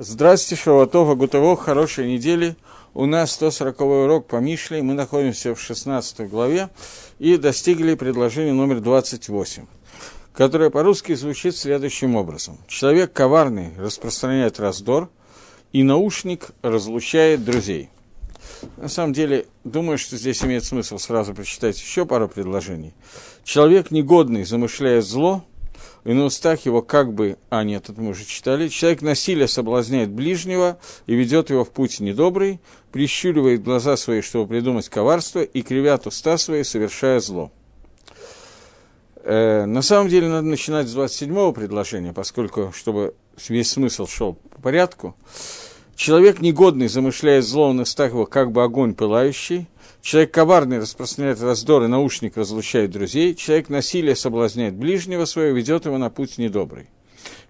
Здравствуйте, Шаватова, Гутово, хорошей недели. У нас 140 урок по Мишле, мы находимся в 16 главе и достигли предложения номер 28, которое по-русски звучит следующим образом. Человек коварный распространяет раздор, и наушник разлучает друзей. На самом деле, думаю, что здесь имеет смысл сразу прочитать еще пару предложений. Человек негодный замышляет зло – и на устах его как бы, а нет, это мы уже читали, человек насилие соблазняет ближнего и ведет его в путь недобрый, прищуривает глаза свои, чтобы придумать коварство, и кривят уста свои, совершая зло. Э, на самом деле надо начинать с 27-го предложения, поскольку, чтобы весь смысл шел по порядку. Человек негодный замышляет зло на устах его, как бы огонь пылающий, Человек коварный распространяет раздор, и наушник разлучает друзей. Человек насилие соблазняет ближнего своего, ведет его на путь недобрый.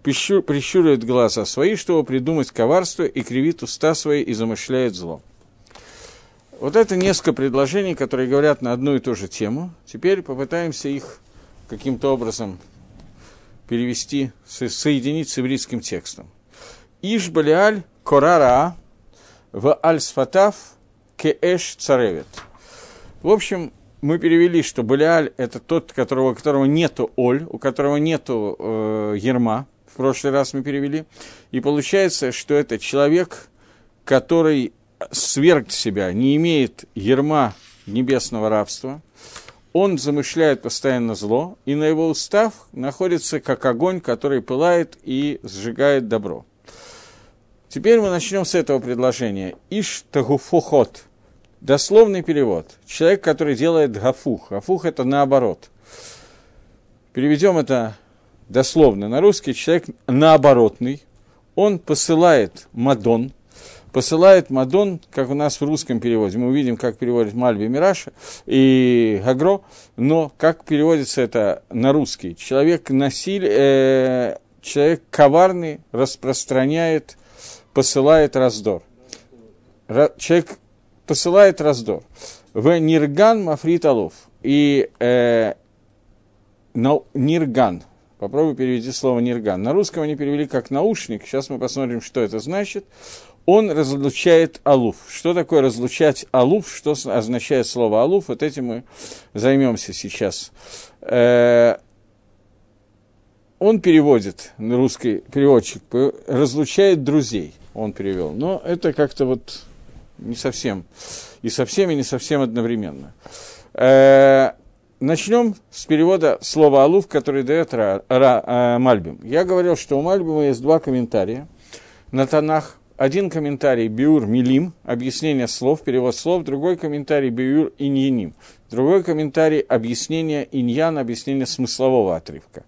Пищу, прищуривает глаза свои, чтобы придумать коварство, и кривит уста свои, и замышляет зло. Вот это несколько предложений, которые говорят на одну и ту же тему. Теперь попытаемся их каким-то образом перевести, соединить с еврейским текстом. Иш Балиаль Корара в Аль-Сфатав Кеэш Царевет. В общем, мы перевели, что Балиаль – это тот, которого, у которого нету Оль, у которого нету э, Ерма. В прошлый раз мы перевели. И получается, что это человек, который сверг себя, не имеет Ерма небесного рабства. Он замышляет постоянно зло, и на его устав находится как огонь, который пылает и сжигает добро. Теперь мы начнем с этого предложения. Иш тагуфохот – Дословный перевод. Человек, который делает гафух. Гафух – это наоборот. Переведем это дословно на русский. Человек наоборотный. Он посылает Мадон. Посылает Мадон, как у нас в русском переводе. Мы увидим, как переводит Мальби Мираша и Гагро. Но как переводится это на русский? Человек, насиль, э, человек коварный распространяет, посылает раздор. Человек посылает раздор. В Нирган Мафрит Алуф. И э, но, Нирган. Попробуй перевести слово Нирган. На русском они перевели как наушник. Сейчас мы посмотрим, что это значит. Он разлучает алуф. Что такое разлучать алуф? Что означает слово алуф? Вот этим мы займемся сейчас. Э, он переводит, русский переводчик, разлучает друзей, он перевел. Но это как-то вот не совсем. И со всеми, не совсем одновременно. Э, начнем с перевода слова «алуф», который дает Ра, Ра, э, Мальбим. Я говорил, что у Мальбима есть два комментария на тонах. Один комментарий «биур милим», объяснение слов, перевод слов, другой комментарий «биур иньяним», другой комментарий объяснение иньян, объяснение смыслового отрывка.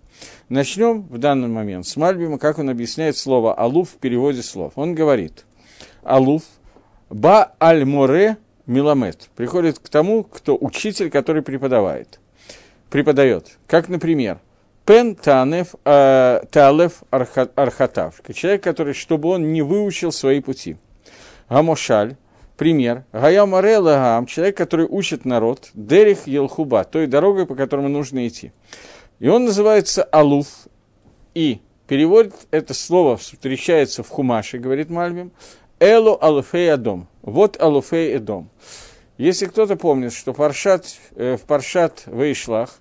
Начнем в данный момент с Мальбима, как он объясняет слово «алуф» в переводе слов. Он говорит «алуф» Ба аль море миламет. Приходит к тому, кто учитель, который преподавает. Преподает. Как, например, Пен Танев э, Талев Архатав. Человек, который, чтобы он не выучил свои пути. Гамошаль. Пример. Гаям Лагам, человек, который учит народ, Дерих Елхуба, той дорогой, по которой нужно идти. И он называется Алуф. И переводит это слово, встречается в Хумаше, говорит Мальбим, Элу Алуфей Адом. Вот Алуфей Эдом. Если кто-то помнит, что паршат, э, в Паршат Вейшлах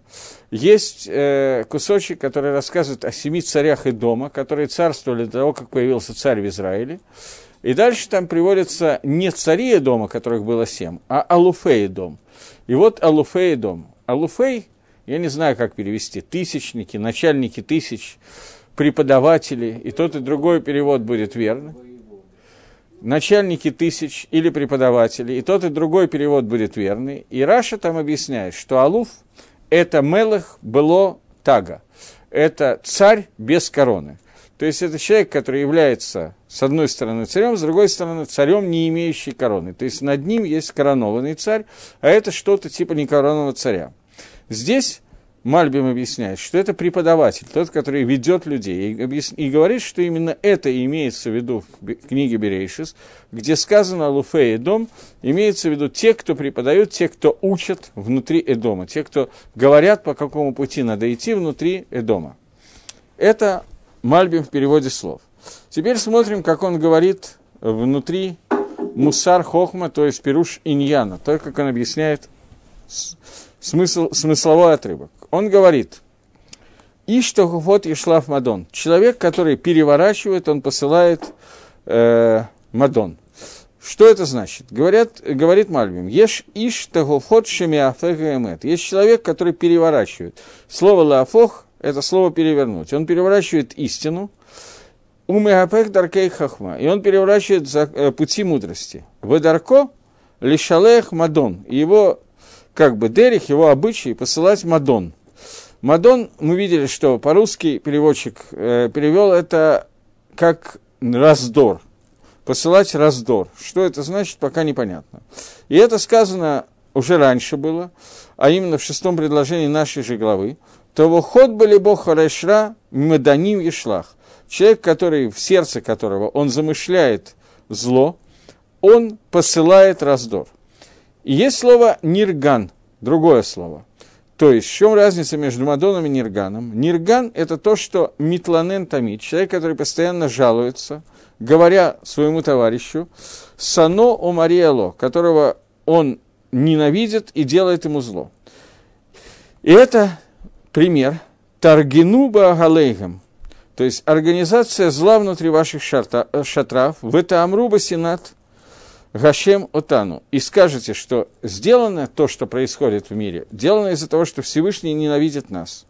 есть э, кусочек, который рассказывает о семи царях и дома, которые царствовали до того, как появился царь в Израиле. И дальше там приводятся не цари и дома, которых было семь, а Алуфей дом. И вот Алуфей дом. Алуфей, я не знаю, как перевести, тысячники, начальники тысяч, преподаватели, и тот и другой перевод будет верно начальники тысяч или преподаватели, и тот и другой перевод будет верный. И Раша там объясняет, что Алуф – это Мелах было Тага, это царь без короны. То есть это человек, который является, с одной стороны, царем, с другой стороны, царем, не имеющий короны. То есть над ним есть коронованный царь, а это что-то типа некоронованного царя. Здесь Мальбим объясняет, что это преподаватель, тот, который ведет людей, и, объяс... и говорит, что именно это имеется в виду в книге Берейшис, где сказано Луфе и Дом, имеется в виду те, кто преподают, те, кто учат внутри Эдома, те, кто говорят, по какому пути надо идти внутри Эдома. Это Мальбим в переводе слов. Теперь смотрим, как он говорит внутри Мусар Хохма, то есть Перуш Иньяна, то, как он объясняет смысл, смысловой отрывок. Он говорит, Иштахуфот Ишлав Мадон. Человек, который переворачивает, он посылает э, Мадон. Что это значит? Говорят, говорит Мальбим, ешь иш тагофот шемиафэгэмэт. Есть человек, который переворачивает. Слово лафох – это слово перевернуть. Он переворачивает истину, умеапэх даркей хахма, и он переворачивает за, э, пути мудрости. Выдарко лишалех мадон. И его, как бы, дерих, его обычай посылать мадон. Мадон, мы видели, что по-русски переводчик э, перевел это как раздор – посылать раздор. Что это значит, пока непонятно. И это сказано уже раньше было, а именно в шестом предложении нашей же главы. То ход были Бог Харешра Меданим Ешлах. Человек, который, в сердце которого он замышляет зло, он посылает раздор. И есть слово «нирган», другое слово. То есть, в чем разница между Мадоном и Нирганом? Нирган – это то, что Митланен Тамид, человек, который постоянно жалуется – говоря своему товарищу, «Сано о Мариэло», которого он ненавидит и делает ему зло. И это пример Таргинуба Галейгам, то есть организация зла внутри ваших шарта, шатров, в это Амруба Сенат Гашем Отану. И скажете, что сделано то, что происходит в мире, сделано из-за того, что Всевышний ненавидит нас.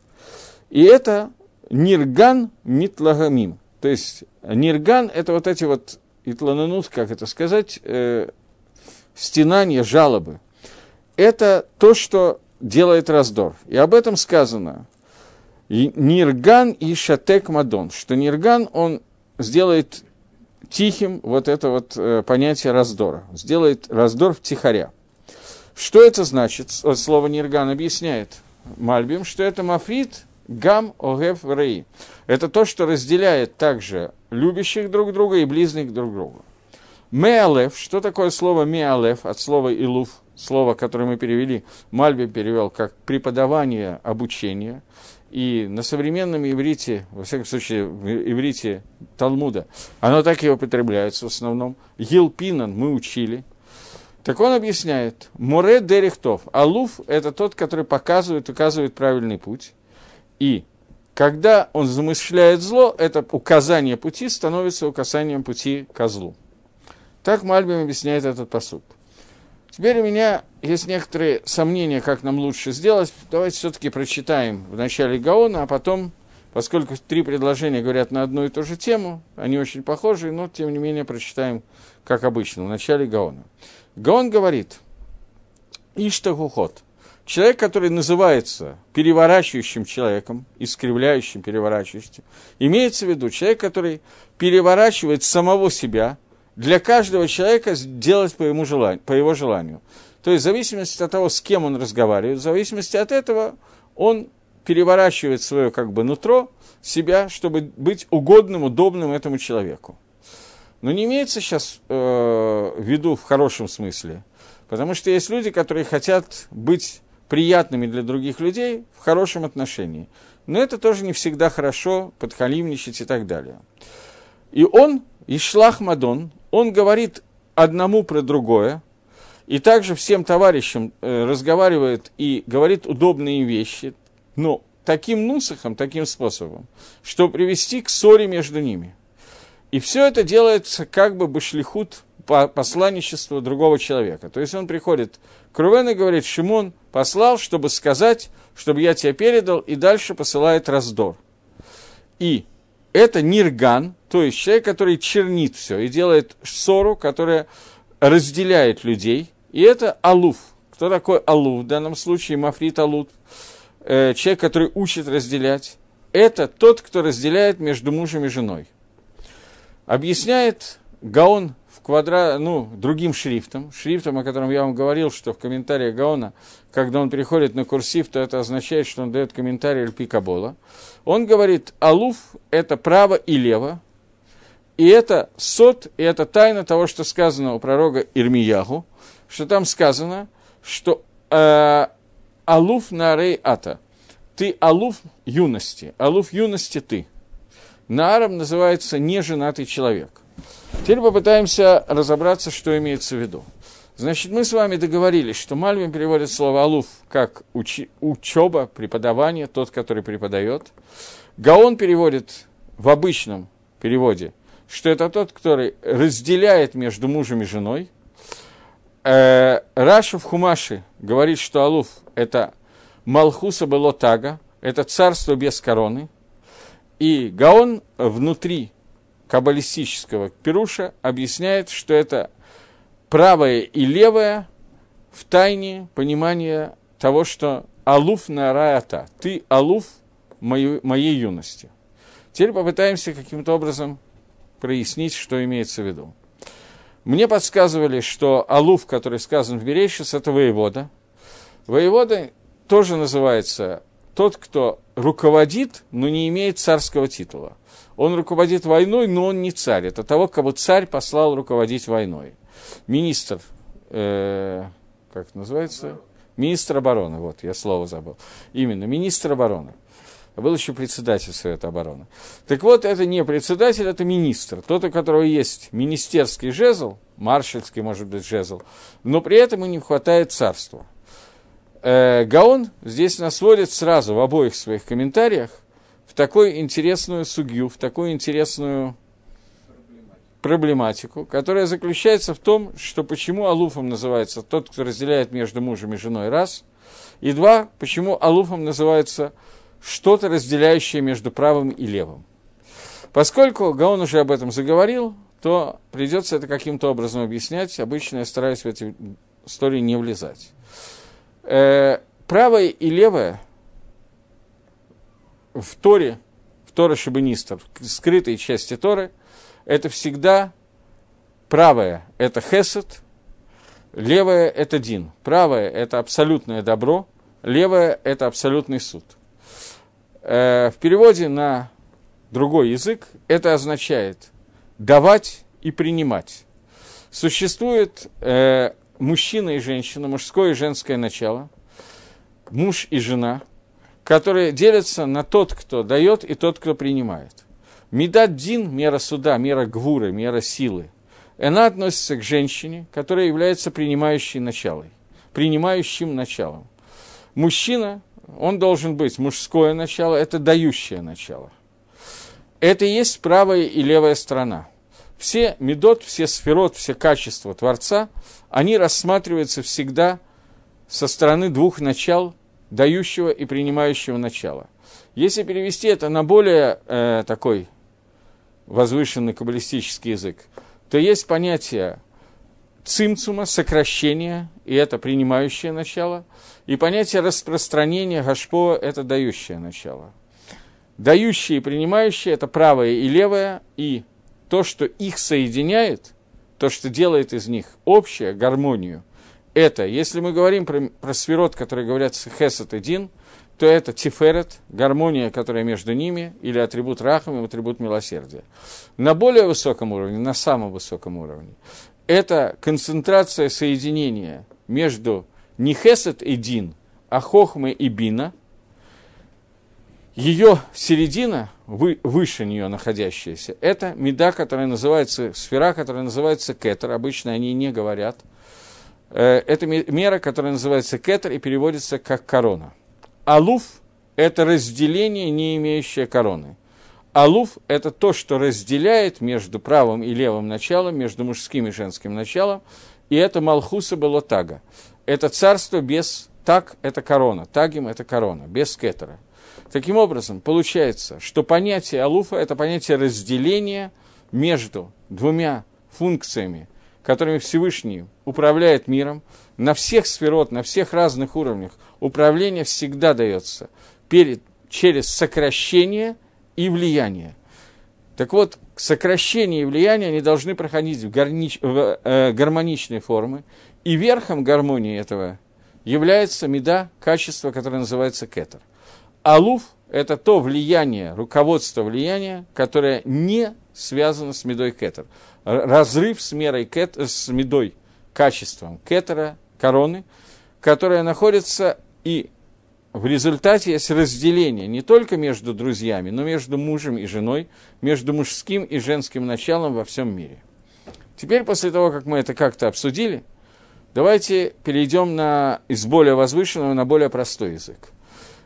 И это Нирган Митлагамим, то есть Нирган – это вот эти вот итлананут, как это сказать, э, стенания, жалобы. Это то, что делает раздор. И об этом сказано. Нирган и Шатек Мадон, что Нирган, он сделает тихим вот это вот э, понятие раздора, сделает раздор втихаря. Что это значит? Слово Нирган объясняет Мальбим, что это мафрит гам огев рей. Это то, что разделяет также любящих друг друга и близних друг друга. Меалев, что такое слово меалев от слова илуф, слово, которое мы перевели, Мальби перевел как преподавание, обучение. И на современном иврите, во всяком случае, в иврите Талмуда, оно так и употребляется в основном. Елпинан мы учили. Так он объясняет, Море Дерехтов, Алуф – это тот, который показывает, указывает правильный путь. И когда он замышляет зло, это указание пути становится указанием пути козлу. Так Мальбим объясняет этот посуд. Теперь у меня есть некоторые сомнения, как нам лучше сделать. Давайте все-таки прочитаем в начале Гаона, а потом, поскольку три предложения говорят на одну и ту же тему, они очень похожи, но тем не менее прочитаем, как обычно, в начале Гаона. Гаон говорит, Иштагухот – Человек, который называется переворачивающим человеком, искривляющим, переворачивающим, имеется в виду человек, который переворачивает самого себя, для каждого человека сделать по, ему желанию, по его желанию. То есть в зависимости от того, с кем он разговаривает, в зависимости от этого он переворачивает свое как бы нутро, себя, чтобы быть угодным, удобным этому человеку. Но не имеется сейчас э, в виду в хорошем смысле, потому что есть люди, которые хотят быть приятными для других людей в хорошем отношении. Но это тоже не всегда хорошо, подхалимничать и так далее. И он, Ишлах Мадон, он говорит одному про другое, и также всем товарищам э, разговаривает и говорит удобные вещи, но таким нусахом, таким способом, что привести к ссоре между ними. И все это делается как бы башлихут посланничество другого человека. То есть он приходит к Рувену и говорит, Шимон послал, чтобы сказать, чтобы я тебя передал, и дальше посылает раздор. И это нирган, то есть человек, который чернит все и делает ссору, которая разделяет людей. И это алуф. Кто такой алуф? В данном случае мафрит алуф. Э, человек, который учит разделять. Это тот, кто разделяет между мужем и женой. Объясняет Гаон квадра, ну, другим шрифтом, шрифтом, о котором я вам говорил, что в комментариях Гаона, когда он приходит на курсив, то это означает, что он дает комментарий Эльпи Кабола. Он говорит, алуф – это право и лево, и это сот, и это тайна того, что сказано у пророка Ирмиягу, что там сказано, что э, алуф на рей ата, ты алуф юности, алуф юности ты. Нааром называется неженатый человек. Теперь попытаемся разобраться, что имеется в виду. Значит, мы с вами договорились, что Мальвин переводит слово «алуф» как учи, учеба, преподавание, тот, который преподает. Гаон переводит в обычном переводе, что это тот, который разделяет между мужем и женой. Э, Раша в Хумаши говорит, что Алуф – это Малхуса было тага, это царство без короны. И Гаон внутри каббалистического Перуша объясняет, что это правое и левое в тайне понимания того, что алуф на раята, ты алуф моей, моей юности. Теперь попытаемся каким-то образом прояснить, что имеется в виду. Мне подсказывали, что алуф, который сказан в Берейшис, это воевода. Воевода тоже называется тот, кто руководит, но не имеет царского титула. Он руководит войной, но он не царь. Это того, кого царь послал руководить войной министр, э, как называется? Министр обороны, вот, я слово забыл. Именно, министр обороны. Был еще председатель Совета обороны. Так вот, это не председатель, это министр. Тот, у которого есть министерский жезл, маршальский, может быть, жезл, но при этом ему не хватает царства. Э, Гаон здесь нас вводит сразу в обоих своих комментариях в такую интересную судью, в такую интересную проблематику, которая заключается в том, что почему Алуфом называется тот, кто разделяет между мужем и женой, раз, и два, почему Алуфом называется что-то разделяющее между правым и левым. Поскольку Гаон уже об этом заговорил, то придется это каким-то образом объяснять. Обычно я стараюсь в эти истории не влезать. Э, правое и левое в Торе, в Торе Шабинистов, скрытой части Торы, это всегда правое – это хесед, левое – это дин. Правое – это абсолютное добро, левое – это абсолютный суд. Э, в переводе на другой язык это означает давать и принимать. Существует э, мужчина и женщина, мужское и женское начало, муж и жена, которые делятся на тот, кто дает, и тот, кто принимает. Медат Дин, мера суда, мера гвуры, мера силы, она относится к женщине, которая является принимающей началой, принимающим началом. Мужчина, он должен быть мужское начало, это дающее начало. Это и есть правая и левая сторона. Все медот, все сферот, все качества Творца, они рассматриваются всегда со стороны двух начал, дающего и принимающего начала. Если перевести это на более э, такой возвышенный каббалистический язык, то есть понятие цимцума, сокращения, и это принимающее начало, и понятие распространения гашпо – это дающее начало. Дающее и принимающее – это правое и левое, и то, что их соединяет, то, что делает из них общее, гармонию, это, если мы говорим про, про сферот, которые говорят хесет и дин, то это тиферет, гармония, которая между ними, или атрибут рахам, атрибут милосердия. На более высоком уровне, на самом высоком уровне, это концентрация соединения между не хесед и дин, а хохмы и бина. Ее середина, вы, выше нее находящаяся, это меда, которая называется, сфера, которая называется кетер, обычно они не говорят. Э, это мера, которая называется кетер и переводится как корона. Алуф – это разделение, не имеющее короны. Алуф – это то, что разделяет между правым и левым началом, между мужским и женским началом, и это Малхуса было тага. Это царство без так – это корона, тагим – это корона, без кетера. Таким образом, получается, что понятие Алуфа – это понятие разделения между двумя функциями, которыми Всевышний управляет миром, на всех сферот, на всех разных уровнях управление всегда дается перед, через сокращение и влияние. Так вот, сокращение и влияние они должны проходить в, гарнич, в э, гармоничной формы, и верхом гармонии этого является меда, качество, которое называется кетер. Алуф – это то влияние, руководство влияния, которое не связано с медой кетер. Разрыв с мерой кет, с медой, качеством кетера, короны, которая находится и в результате есть разделение не только между друзьями, но между мужем и женой, между мужским и женским началом во всем мире. Теперь, после того, как мы это как-то обсудили, давайте перейдем на, из более возвышенного на более простой язык.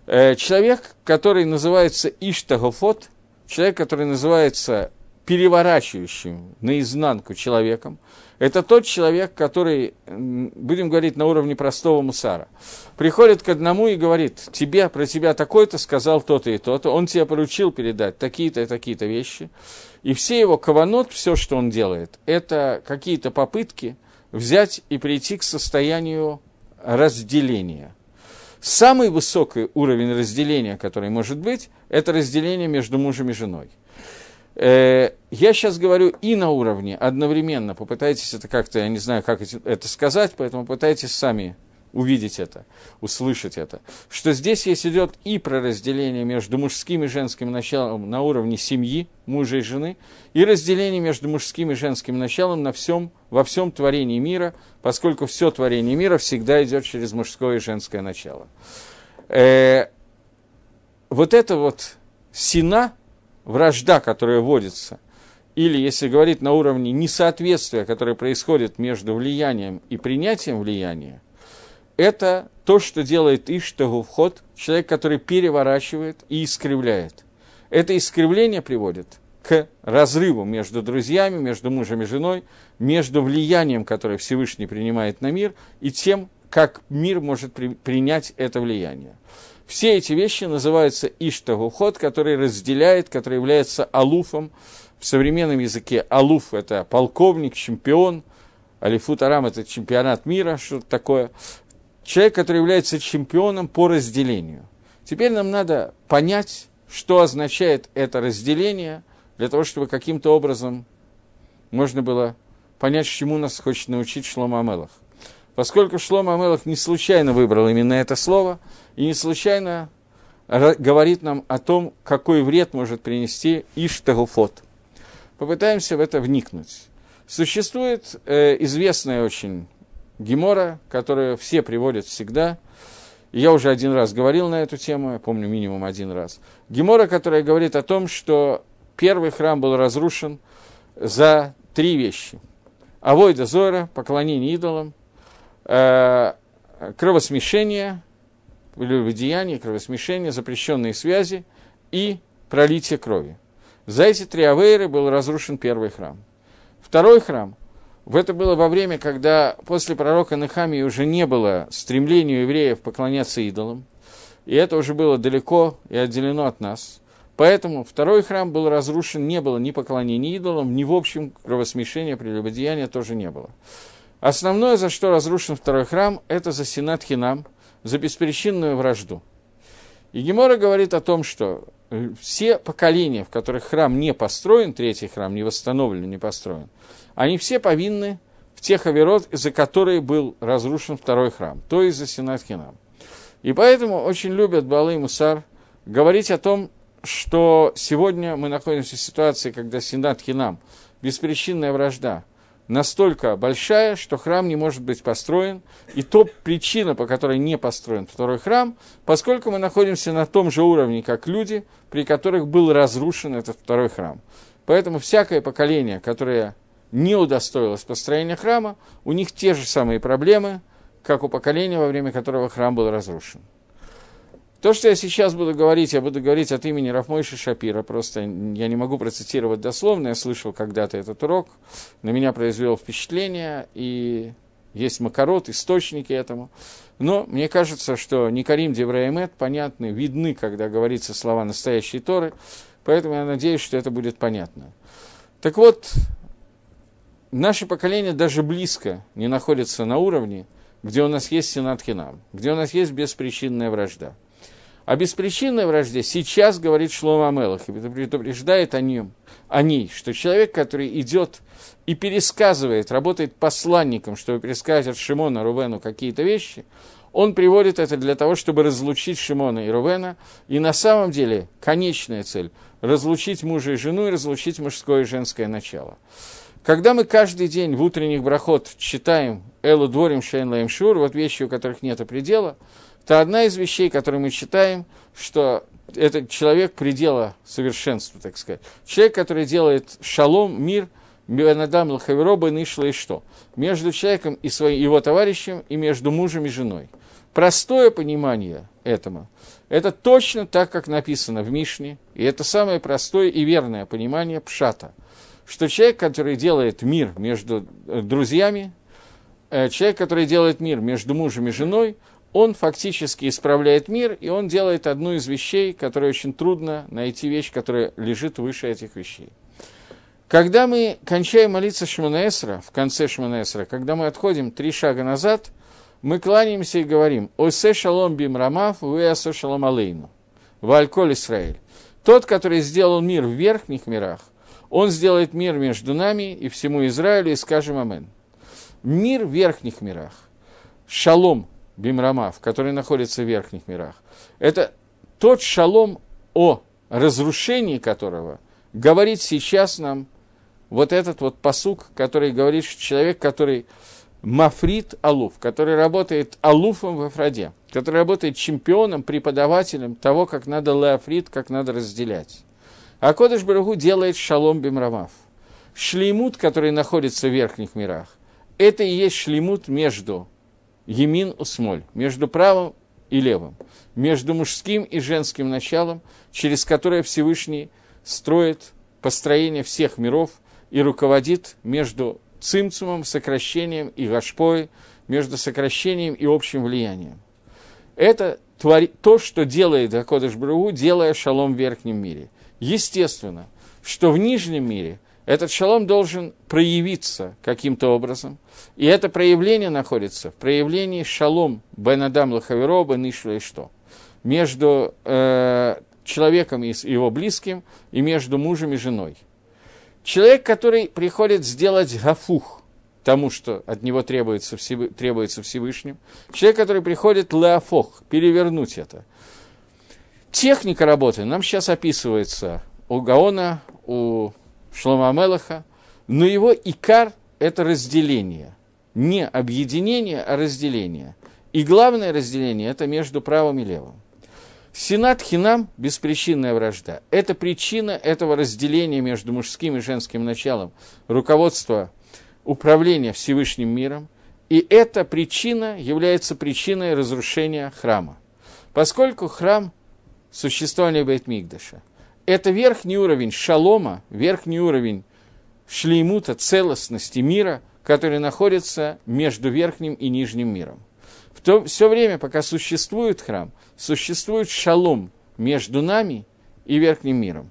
Э, человек, который называется Иштагофот, человек, который называется переворачивающим наизнанку человеком, это тот человек, который, будем говорить на уровне простого мусара, приходит к одному и говорит, тебе, про тебя такой-то сказал то-то и то-то, он тебе поручил передать такие-то и такие-то вещи, и все его каванот, все, что он делает, это какие-то попытки взять и прийти к состоянию разделения. Самый высокий уровень разделения, который может быть, это разделение между мужем и женой – я сейчас говорю и на уровне одновременно, попытайтесь это как-то, я не знаю, как это сказать, поэтому попытайтесь сами увидеть это, услышать это, что здесь есть идет и про разделение между мужским и женским началом на уровне семьи, мужа и жены, и разделение между мужским и женским началом на всем, во всем творении мира, поскольку все творение мира всегда идет через мужское и женское начало. Э, вот это вот сина, вражда, которая вводится, или, если говорить на уровне несоответствия, которое происходит между влиянием и принятием влияния, это то, что делает Иштагу вход, человек, который переворачивает и искривляет. Это искривление приводит к разрыву между друзьями, между мужем и женой, между влиянием, которое Всевышний принимает на мир, и тем, как мир может при, принять это влияние. Все эти вещи называются Иштагухот, который разделяет, который является алуфом. В современном языке алуф – это полковник, чемпион, алифут арам – это чемпионат мира, что-то такое. Человек, который является чемпионом по разделению. Теперь нам надо понять, что означает это разделение, для того, чтобы каким-то образом можно было понять, чему нас хочет научить Шлома Амелах. Поскольку Шлома Амелах не случайно выбрал именно это слово – и не случайно говорит нам о том, какой вред может принести Иштагуфот. Попытаемся в это вникнуть. Существует э, известная очень гемора, которую все приводят всегда. я уже один раз говорил на эту тему, я помню минимум один раз. Гемора, которая говорит о том, что первый храм был разрушен за три вещи. Авойда Зора, поклонение идолам, кровосмешение деяния, кровосмешения, запрещенные связи и пролитие крови. За эти три авейры был разрушен первый храм. Второй храм, это было во время, когда после пророка Нехамии уже не было стремления евреев поклоняться идолам, и это уже было далеко и отделено от нас. Поэтому второй храм был разрушен, не было ни поклонения идолам, ни в общем кровосмешения, прелюбодеяния тоже не было. Основное, за что разрушен второй храм, это за Синат Хинам, за беспричинную вражду. И Гемора говорит о том, что э, все поколения, в которых храм не построен, третий храм не восстановлен, не построен, они все повинны в тех оверот, из-за которые был разрушен второй храм, то есть за Синатхинам. И поэтому очень любят Балы и Мусар говорить о том, что сегодня мы находимся в ситуации, когда Синат Хинам, беспричинная вражда, настолько большая, что храм не может быть построен. И то причина, по которой не построен второй храм, поскольку мы находимся на том же уровне, как люди, при которых был разрушен этот второй храм. Поэтому всякое поколение, которое не удостоилось построения храма, у них те же самые проблемы, как у поколения, во время которого храм был разрушен. То, что я сейчас буду говорить, я буду говорить от имени Рафмойши Шапира, просто я не могу процитировать дословно, я слышал когда-то этот урок, на меня произвел впечатление, и есть макарот, источники этому. Но мне кажется, что Никарим Девраэмет понятны, видны, когда говорится слова настоящей Торы, поэтому я надеюсь, что это будет понятно. Так вот, наше поколение даже близко не находится на уровне, где у нас есть Сенат Хинам, где у нас есть беспричинная вражда. О беспричинной вражде сейчас говорит Шлома Амелах и предупреждает о, нем, о ней, что человек, который идет и пересказывает, работает посланником, чтобы пересказать от Шимона Рувену какие-то вещи, он приводит это для того, чтобы разлучить Шимона и Рувена, и на самом деле конечная цель – разлучить мужа и жену и разлучить мужское и женское начало. Когда мы каждый день в утренних брахот читаем «Элу дворим шейн лаем шур», вот вещи, у которых нет предела – Это одна из вещей, которые мы читаем, что этот человек предела совершенства, так сказать. Человек, который делает шалом, мир, Бенадам Лахавероба Нишла и что? Между человеком и своим, его товарищем, и между мужем и женой. Простое понимание этому – это точно так, как написано в Мишне, и это самое простое и верное понимание Пшата, что человек, который делает мир между э, друзьями, э, человек, который делает мир между мужем и женой – он фактически исправляет мир, и он делает одну из вещей, которая очень трудно найти вещь, которая лежит выше этих вещей. Когда мы кончаем молиться Шманаэсра, в конце Шманаэсра, когда мы отходим три шага назад, мы кланяемся и говорим «Осе шалом бим рамав, вы асо шалом алейну». Вальколь Исраэль. Тот, который сделал мир в верхних мирах, он сделает мир между нами и всему Израилю, и скажем Амен. Мир в верхних мирах. Шалом – Бимрамав, который находится в верхних мирах, это тот шалом, о разрушении которого говорит сейчас нам вот этот вот посук, который говорит, человек, который мафрит алуф, который работает алуфом в Афраде, который работает чемпионом, преподавателем того, как надо леофрит, как надо разделять. А Кодыш Барагу делает шалом бимрамав. Шлеймут, который находится в верхних мирах, это и есть шлеймут между Емин усмоль, между правым и левым, между мужским и женским началом, через которое Всевышний строит построение всех миров и руководит между цимцумом, сокращением и гашпой, между сокращением и общим влиянием. Это твори, то, что делает Акодыш Брагу, делая шалом в верхнем мире. Естественно, что в нижнем мире этот шалом должен проявиться каким-то образом, и это проявление находится в проявлении шалом бен Адам Лахаверо бен и что? Между э, человеком и его близким, и между мужем и женой. Человек, который приходит сделать гафух тому, что от него требуется, всев... требуется Всевышним. Человек, который приходит леофох, перевернуть это. Техника работы нам сейчас описывается у Гаона, у Шлома Амелаха, но его икар – это разделение. Не объединение, а разделение. И главное разделение – это между правым и левым. Сенат Хинам – беспричинная вражда. Это причина этого разделения между мужским и женским началом, руководства управления Всевышним миром. И эта причина является причиной разрушения храма. Поскольку храм – существования Бейтмигдаша – это верхний уровень шалома, верхний уровень шлеймута, целостности мира, который находится между верхним и нижним миром. В то, все время, пока существует храм, существует шалом между нами и верхним миром,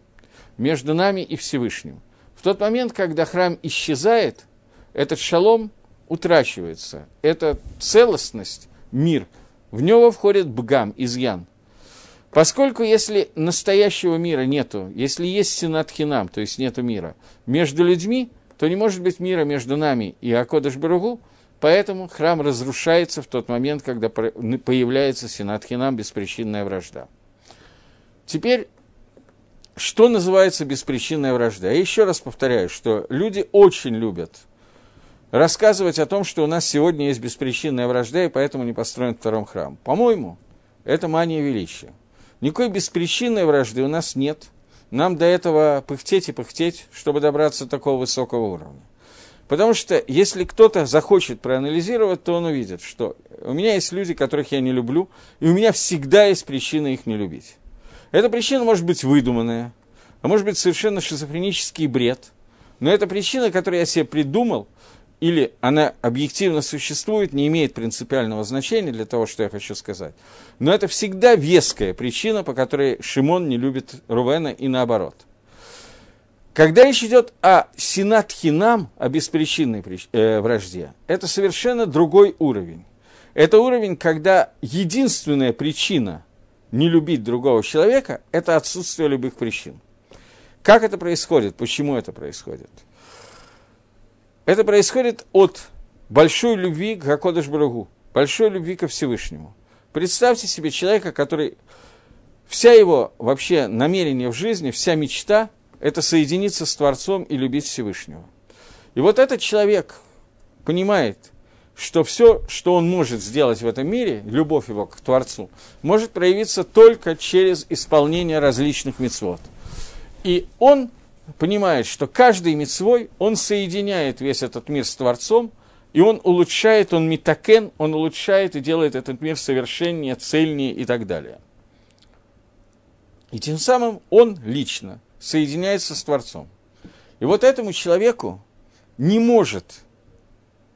между нами и Всевышним. В тот момент, когда храм исчезает, этот шалом утрачивается. Это целостность, мир. В него входит бгам, изъян. Поскольку если настоящего мира нету, если есть синатхинам, то есть нету мира, между людьми, то не может быть мира между нами и Акодыш Баругу, поэтому храм разрушается в тот момент, когда появляется синатхинам, беспричинная вражда. Теперь, что называется беспричинная вражда? Я еще раз повторяю, что люди очень любят рассказывать о том, что у нас сегодня есть беспричинная вражда, и поэтому не построен втором храм. По-моему, это мания величия. Никакой беспричинной вражды у нас нет. Нам до этого пыхтеть и пыхтеть, чтобы добраться до такого высокого уровня. Потому что если кто-то захочет проанализировать, то он увидит, что у меня есть люди, которых я не люблю, и у меня всегда есть причина их не любить. Эта причина может быть выдуманная, а может быть совершенно шизофренический бред, но это причина, которую я себе придумал, или она объективно существует, не имеет принципиального значения для того, что я хочу сказать. Но это всегда веская причина, по которой Шимон не любит Рувена и наоборот. Когда речь идет о синатхинам, о беспричинной э, вражде, это совершенно другой уровень. Это уровень, когда единственная причина не любить другого человека – это отсутствие любых причин. Как это происходит? Почему это происходит? Это происходит от большой любви к Гакодыш Барагу, большой любви ко Всевышнему. Представьте себе человека, который вся его вообще намерение в жизни, вся мечта – это соединиться с Творцом и любить Всевышнего. И вот этот человек понимает, что все, что он может сделать в этом мире, любовь его к Творцу, может проявиться только через исполнение различных мецвод. И он понимает, что каждый мецвой, он соединяет весь этот мир с Творцом, и он улучшает, он метакен, он улучшает и делает этот мир совершеннее, цельнее и так далее. И тем самым он лично соединяется с Творцом. И вот этому человеку не может,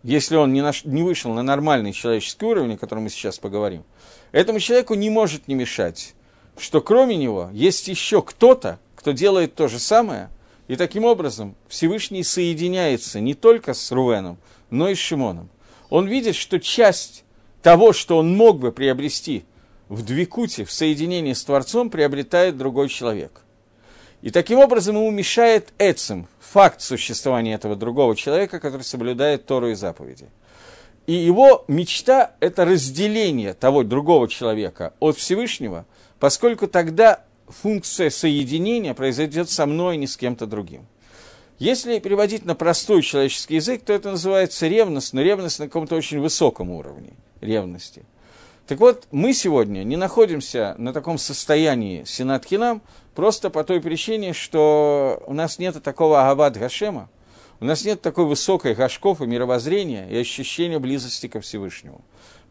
если он не, наш, не вышел на нормальный человеческий уровень, о котором мы сейчас поговорим, этому человеку не может не мешать, что кроме него есть еще кто-то, кто делает то же самое, и таким образом Всевышний соединяется не только с Рувеном, но и с Шимоном. Он видит, что часть того, что он мог бы приобрести в Двикуте, в соединении с Творцом, приобретает другой человек. И таким образом ему мешает Эцем, факт существования этого другого человека, который соблюдает Тору и заповеди. И его мечта – это разделение того другого человека от Всевышнего, поскольку тогда функция соединения произойдет со мной, а не с кем-то другим. Если переводить на простой человеческий язык, то это называется ревность, но ревность на каком-то очень высоком уровне ревности. Так вот, мы сегодня не находимся на таком состоянии Сенат Хинам просто по той причине, что у нас нет такого Агават Гашема, у нас нет такой высокой гашков и мировоззрения и ощущения близости ко Всевышнему.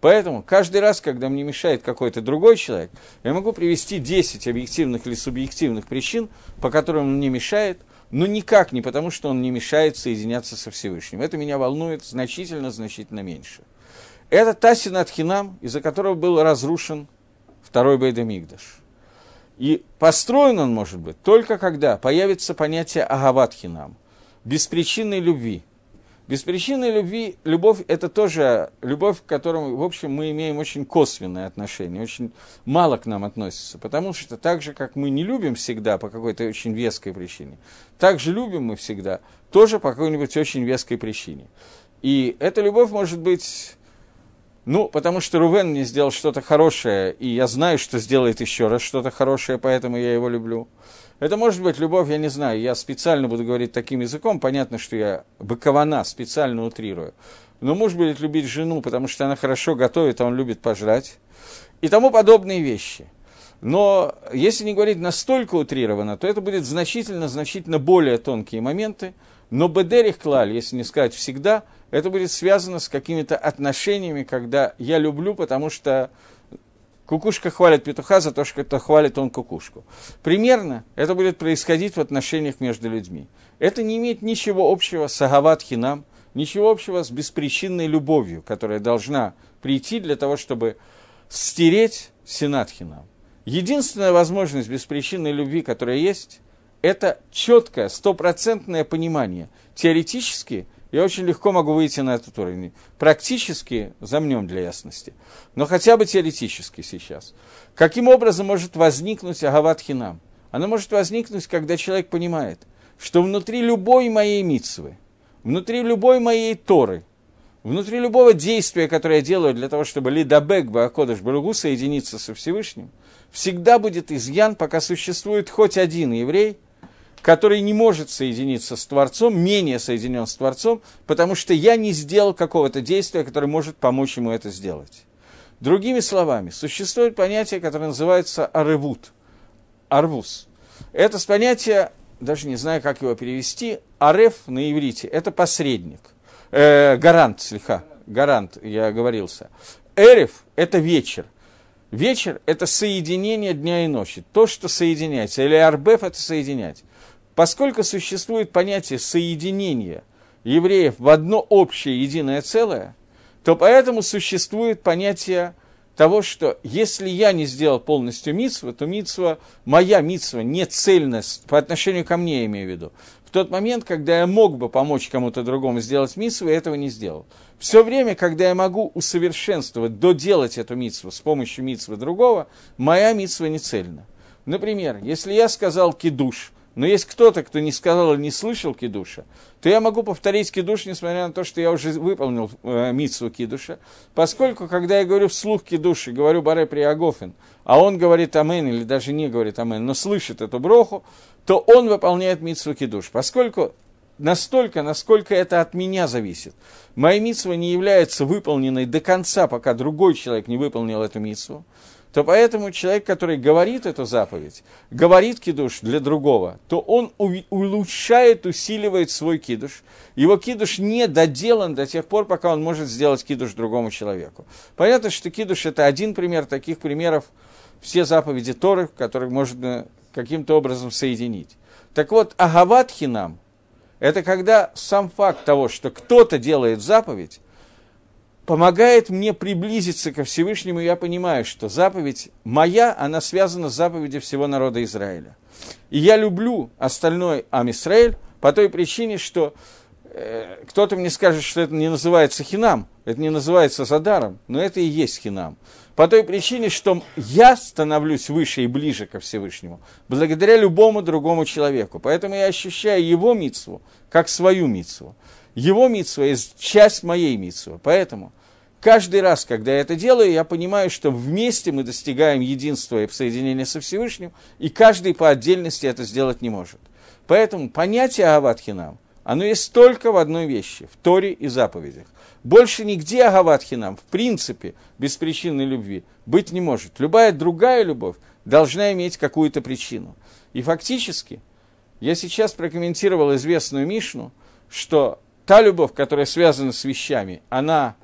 Поэтому каждый раз, когда мне мешает какой-то другой человек, я могу привести 10 объективных или субъективных причин, по которым он мне мешает, но никак не потому, что он не мешает соединяться со Всевышним. Это меня волнует значительно-значительно меньше. Это та Синатхинам, из-за которого был разрушен второй Бейдамигдаш. И построен он, может быть, только когда появится понятие Агаватхинам, беспричинной любви – Беспричинной любви, любовь – это тоже любовь, к которой, в общем, мы имеем очень косвенное отношение, очень мало к нам относится, потому что так же, как мы не любим всегда по какой-то очень веской причине, так же любим мы всегда тоже по какой-нибудь очень веской причине. И эта любовь может быть, ну, потому что Рувен мне сделал что-то хорошее, и я знаю, что сделает еще раз что-то хорошее, поэтому я его люблю – это может быть любовь, я не знаю, я специально буду говорить таким языком, понятно, что я быкована, специально утрирую. Но муж будет любить жену, потому что она хорошо готовит, а он любит пожрать. И тому подобные вещи. Но если не говорить настолько утрированно, то это будет значительно-значительно более тонкие моменты. Но бедерих клаль, если не сказать всегда, это будет связано с какими-то отношениями, когда я люблю, потому что Кукушка хвалит петуха за то, что это хвалит он кукушку. Примерно это будет происходить в отношениях между людьми. Это не имеет ничего общего с агават ничего общего с беспричинной любовью, которая должна прийти для того, чтобы стереть сенат хинам. Единственная возможность беспричинной любви, которая есть, это четкое, стопроцентное понимание. Теоретически я очень легко могу выйти на этот уровень. Практически замнем для ясности, но хотя бы теоретически сейчас. Каким образом может возникнуть Агават? Она может возникнуть, когда человек понимает, что внутри любой моей митцвы, внутри любой моей Торы, внутри любого действия, которое я делаю для того, чтобы Лидабек Баакодыш Баругу соединиться со Всевышним, всегда будет изъян, пока существует хоть один еврей – который не может соединиться с Творцом, менее соединен с Творцом, потому что я не сделал какого-то действия, которое может помочь ему это сделать. Другими словами, существует понятие, которое называется аревут, арвус. Это понятие, даже не знаю, как его перевести, ареф на иврите – это посредник, э, гарант, слегка, гарант, я оговорился. Эрев – это вечер. Вечер – это соединение дня и ночи, то, что соединяется. Или арбеф – это соединять. Поскольку существует понятие соединения евреев в одно общее единое целое, то поэтому существует понятие того, что если я не сделал полностью митсву, то митсва, моя митсва не цельность по отношению ко мне, я имею в виду. В тот момент, когда я мог бы помочь кому-то другому сделать митсву, я этого не сделал. Все время, когда я могу усовершенствовать, доделать эту митсву с помощью митсвы другого, моя митсва не цельна. Например, если я сказал кидуш, но есть кто-то, кто не сказал или не слышал кидуша, то я могу повторить кидуш, несмотря на то, что я уже выполнил э, митсву кидуша, поскольку, когда я говорю вслух кидуши, говорю Баре Приагофен, а он говорит амен, или даже не говорит амен, но слышит эту броху, то он выполняет митсву кидуш. Поскольку настолько, насколько это от меня зависит. Моя митсва не является выполненной до конца, пока другой человек не выполнил эту митсву, то поэтому человек, который говорит эту заповедь, говорит кидуш для другого, то он улучшает, усиливает свой кидуш. Его кидуш не доделан до тех пор, пока он может сделать кидуш другому человеку. Понятно, что кидуш – это один пример, таких примеров все заповеди Торы, которых можно каким-то образом соединить. Так вот, агават хинам – это когда сам факт того, что кто-то делает заповедь, помогает мне приблизиться ко Всевышнему, я понимаю, что заповедь моя, она связана с заповедью всего народа Израиля. И я люблю остальной Амисраэль по той причине, что э, кто-то мне скажет, что это не называется хинам, это не называется задаром, но это и есть хинам. По той причине, что я становлюсь выше и ближе ко Всевышнему, благодаря любому другому человеку. Поэтому я ощущаю его митсву как свою митсву. Его митсва есть часть моей митсвы. Поэтому каждый раз, когда я это делаю, я понимаю, что вместе мы достигаем единства и соединения со Всевышним, и каждый по отдельности это сделать не может. Поэтому понятие Аватхинам, оно есть только в одной вещи, в Торе и заповедях. Больше нигде Агаватхинам, в принципе, без причинной любви быть не может. Любая другая любовь должна иметь какую-то причину. И фактически, я сейчас прокомментировал известную Мишну, что та любовь, которая связана с вещами, она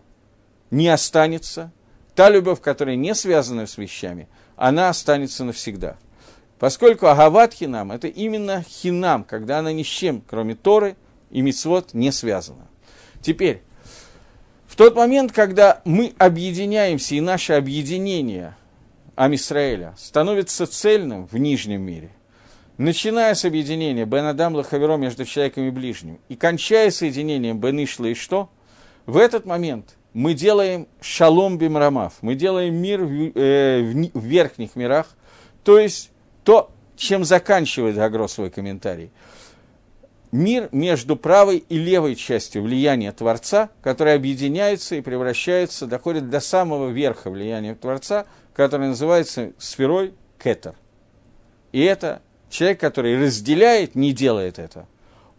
не останется. Та любовь, которая не связана с вещами, она останется навсегда. Поскольку Агават хинам – это именно хинам, когда она ни с чем, кроме Торы и Мицвод, не связана. Теперь, в тот момент, когда мы объединяемся, и наше объединение Амисраэля становится цельным в нижнем мире – начиная с объединения Бен Адам Лахаверо между человеком и ближним, и кончая соединением Бен Ишла и что, в этот момент мы делаем шалом бимрамав, мы делаем мир в, э, в, в верхних мирах, то есть то, чем заканчивает Агро свой комментарий. Мир между правой и левой частью влияния Творца, который объединяется и превращается, доходит до самого верха влияния Творца, который называется сферой Кетер. И это человек, который разделяет, не делает это.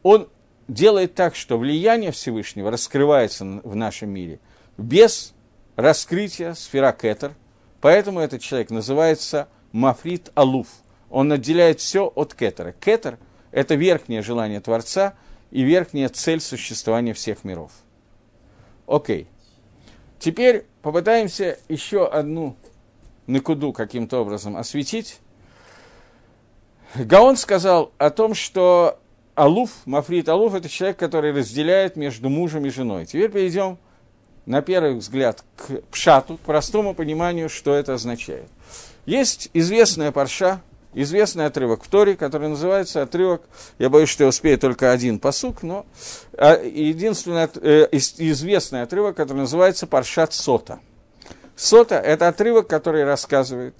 Он делает так, что влияние Всевышнего раскрывается в нашем мире без раскрытия сфера Кетер. Поэтому этот человек называется Мафрит Алуф. Он отделяет все от Кетера. Кетер – это верхнее желание Творца и верхняя цель существования всех миров. Окей. Теперь попытаемся еще одну накуду каким-то образом осветить. Гаон сказал о том, что Алуф, Мафрит Алуф, это человек, который разделяет между мужем и женой. Теперь перейдем, на первый взгляд, к пшату, к простому пониманию, что это означает. Есть известная парша, известный отрывок в Торе, который называется отрывок, я боюсь, что я успею только один посук, но а, единственный э, известный отрывок, который называется Паршат Сота. Сота – это отрывок, который рассказывает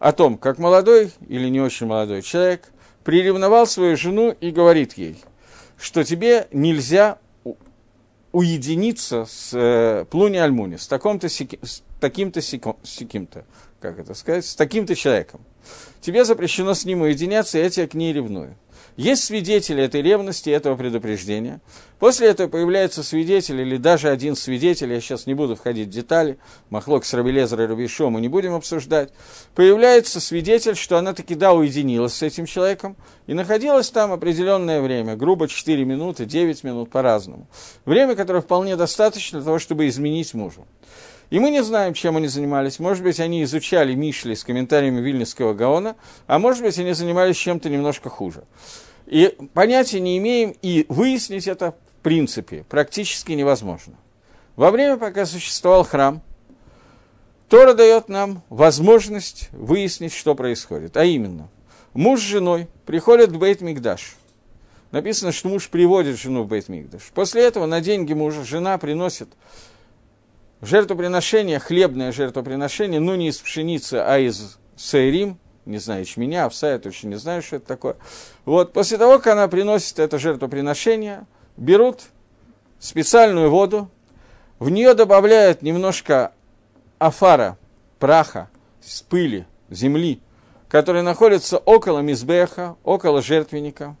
о том, как молодой или не очень молодой человек приревновал свою жену и говорит ей, что тебе нельзя уединиться с э, Плуни Альмуни, с, таким-то, с таким-то, сиким-то, как это сказать, с таким-то человеком. Тебе запрещено с ним уединяться, я тебя к ней ревную. Есть свидетели этой ревности, этого предупреждения. После этого появляется свидетель или даже один свидетель, я сейчас не буду входить в детали, Махлок с Рабелезера и Рабишо мы не будем обсуждать. Появляется свидетель, что она таки да уединилась с этим человеком и находилась там определенное время, грубо 4 минуты, 9 минут по-разному. Время, которое вполне достаточно для того, чтобы изменить мужу. И мы не знаем, чем они занимались. Может быть, они изучали Мишли с комментариями Вильнюсского Гаона, а может быть, они занимались чем-то немножко хуже. И понятия не имеем, и выяснить это, в принципе, практически невозможно. Во время, пока существовал храм, Тора дает нам возможность выяснить, что происходит. А именно, муж с женой приходят в Бейт Мигдаш. Написано, что муж приводит жену в Бейт Мигдаш. После этого на деньги мужа жена приносит жертвоприношение, хлебное жертвоприношение, но не из пшеницы, а из сейрим, не знаю, ячменя, овса, я точно не знаю, что это такое. Вот, после того, как она приносит это жертвоприношение, берут специальную воду, в нее добавляют немножко афара, праха, с пыли, земли, который находится около мизбеха, около жертвенника.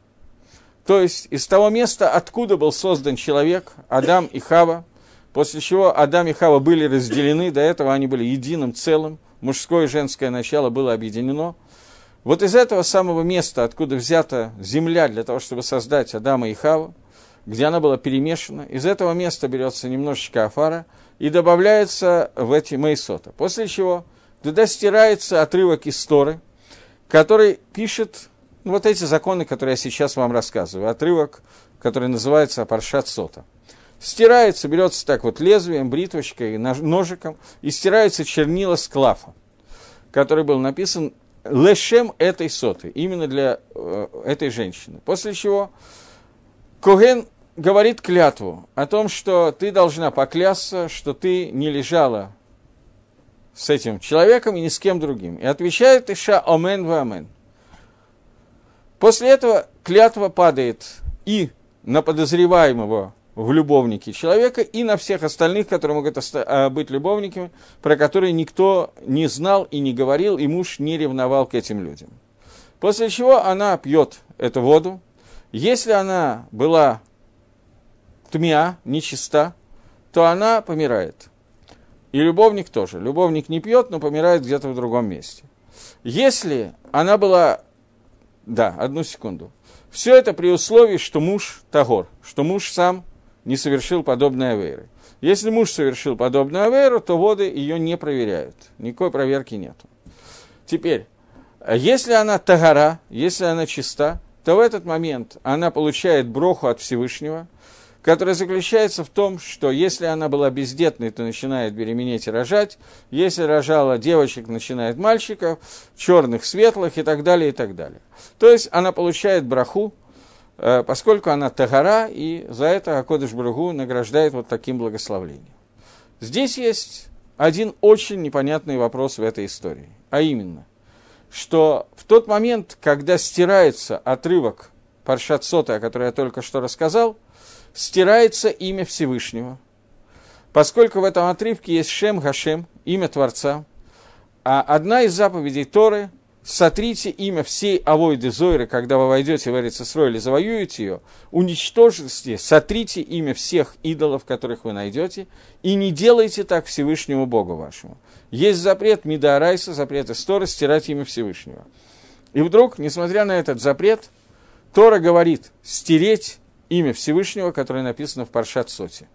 То есть из того места, откуда был создан человек, Адам и Хава, после чего Адам и Хава были разделены, до этого они были единым целым, мужское и женское начало было объединено. Вот из этого самого места, откуда взята земля для того, чтобы создать Адама и Хаву, где она была перемешана, из этого места берется немножечко афара и добавляется в эти мейсота. После чего туда стирается отрывок истории, который пишет ну, вот эти законы, которые я сейчас вам рассказываю. Отрывок, который называется Паршат Сота. Стирается, берется так вот лезвием, бритвочкой, ножиком, и стирается чернила с клафа, который был написан лешем этой соты, именно для э, этой женщины. После чего Коген говорит клятву о том, что ты должна поклясться, что ты не лежала с этим человеком и ни с кем другим. И отвечает Иша Омен в Амен. После этого клятва падает и на подозреваемого в любовнике человека и на всех остальных, которые могут а, быть любовниками, про которые никто не знал и не говорил, и муж не ревновал к этим людям. После чего она пьет эту воду. Если она была тмя, нечиста, то она помирает. И любовник тоже. Любовник не пьет, но помирает где-то в другом месте. Если она была... Да, одну секунду. Все это при условии, что муж Тагор, что муж сам не совершил подобной аверы. Если муж совершил подобную аверу, то воды ее не проверяют. Никакой проверки нет. Теперь, если она тагара, если она чиста, то в этот момент она получает броху от Всевышнего, которая заключается в том, что если она была бездетной, то начинает беременеть и рожать, если рожала девочек, начинает мальчиков, черных, светлых и так далее, и так далее. То есть она получает браху, поскольку она тагара, и за это Акодыш Брагу награждает вот таким благословлением. Здесь есть один очень непонятный вопрос в этой истории, а именно, что в тот момент, когда стирается отрывок Паршат Сота, о котором я только что рассказал, стирается имя Всевышнего, поскольку в этом отрывке есть Шем Гашем, имя Творца, а одна из заповедей Торы сотрите имя всей Авойды Зойры, когда вы войдете в Эрицесрой или завоюете ее, уничтожите, сотрите имя всех идолов, которых вы найдете, и не делайте так Всевышнему Богу вашему. Есть запрет Мидарайса, запрет Истора, стирать имя Всевышнего. И вдруг, несмотря на этот запрет, Тора говорит стереть имя Всевышнего, которое написано в Паршат Соте.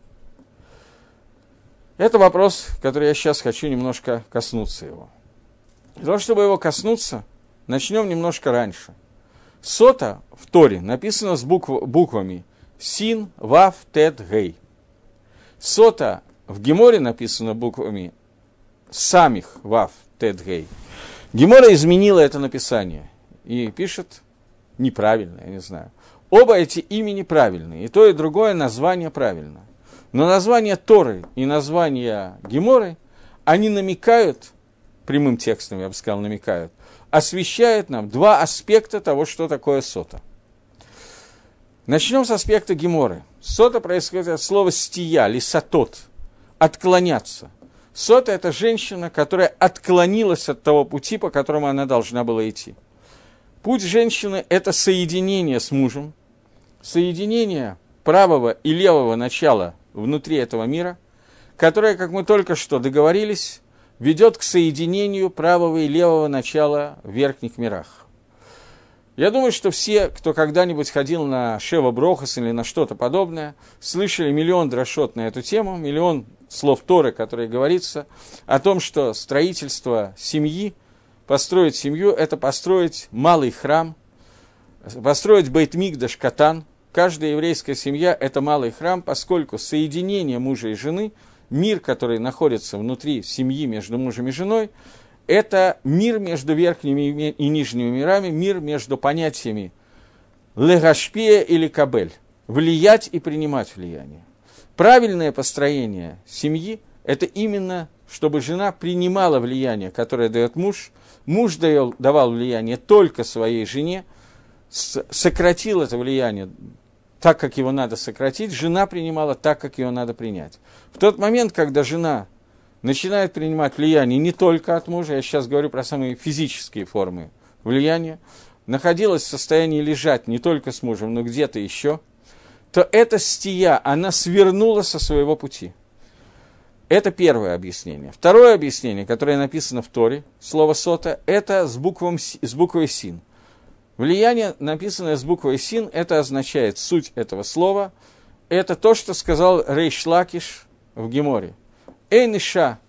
Это вопрос, который я сейчас хочу немножко коснуться его. Для того, чтобы его коснуться, начнем немножко раньше. Сота в Торе написано с букв, буквами Син, Вав, Тет, Гей. Сота в Геморе написано буквами Самих, Вав, Тет, Гей. Гемора изменила это написание и пишет неправильно, я не знаю. Оба эти имени правильные, и то, и другое название правильно. Но название Торы и название Геморы, они намекают прямым текстом, я бы сказал, намекают, освещает нам два аспекта того, что такое сота. Начнем с аспекта геморы. Сота происходит от слова стия, лисатот, отклоняться. Сота – это женщина, которая отклонилась от того пути, по которому она должна была идти. Путь женщины – это соединение с мужем, соединение правого и левого начала внутри этого мира, которое, как мы только что договорились, ведет к соединению правого и левого начала в верхних мирах. Я думаю, что все, кто когда-нибудь ходил на Шева Брохас или на что-то подобное, слышали миллион дрошот на эту тему, миллион слов Торы, которые говорится о том, что строительство семьи, построить семью – это построить малый храм, построить Бейтмигдаш Катан. Каждая еврейская семья – это малый храм, поскольку соединение мужа и жены – мир, который находится внутри семьи между мужем и женой, это мир между верхними и нижними мирами, мир между понятиями легашпия или кабель, влиять и принимать влияние. Правильное построение семьи – это именно, чтобы жена принимала влияние, которое дает муж, муж давал влияние только своей жене, сократил это влияние так, как его надо сократить, жена принимала так, как ее надо принять. В тот момент, когда жена начинает принимать влияние не только от мужа, я сейчас говорю про самые физические формы влияния, находилась в состоянии лежать не только с мужем, но где-то еще, то эта стия, она свернула со своего пути. Это первое объяснение. Второе объяснение, которое написано в Торе, слово «сота», это с, буквом, с буквой «син». Влияние, написанное с буквой «син», это означает суть этого слова. Это то, что сказал Рейш Лакиш в Геморе. Эйниша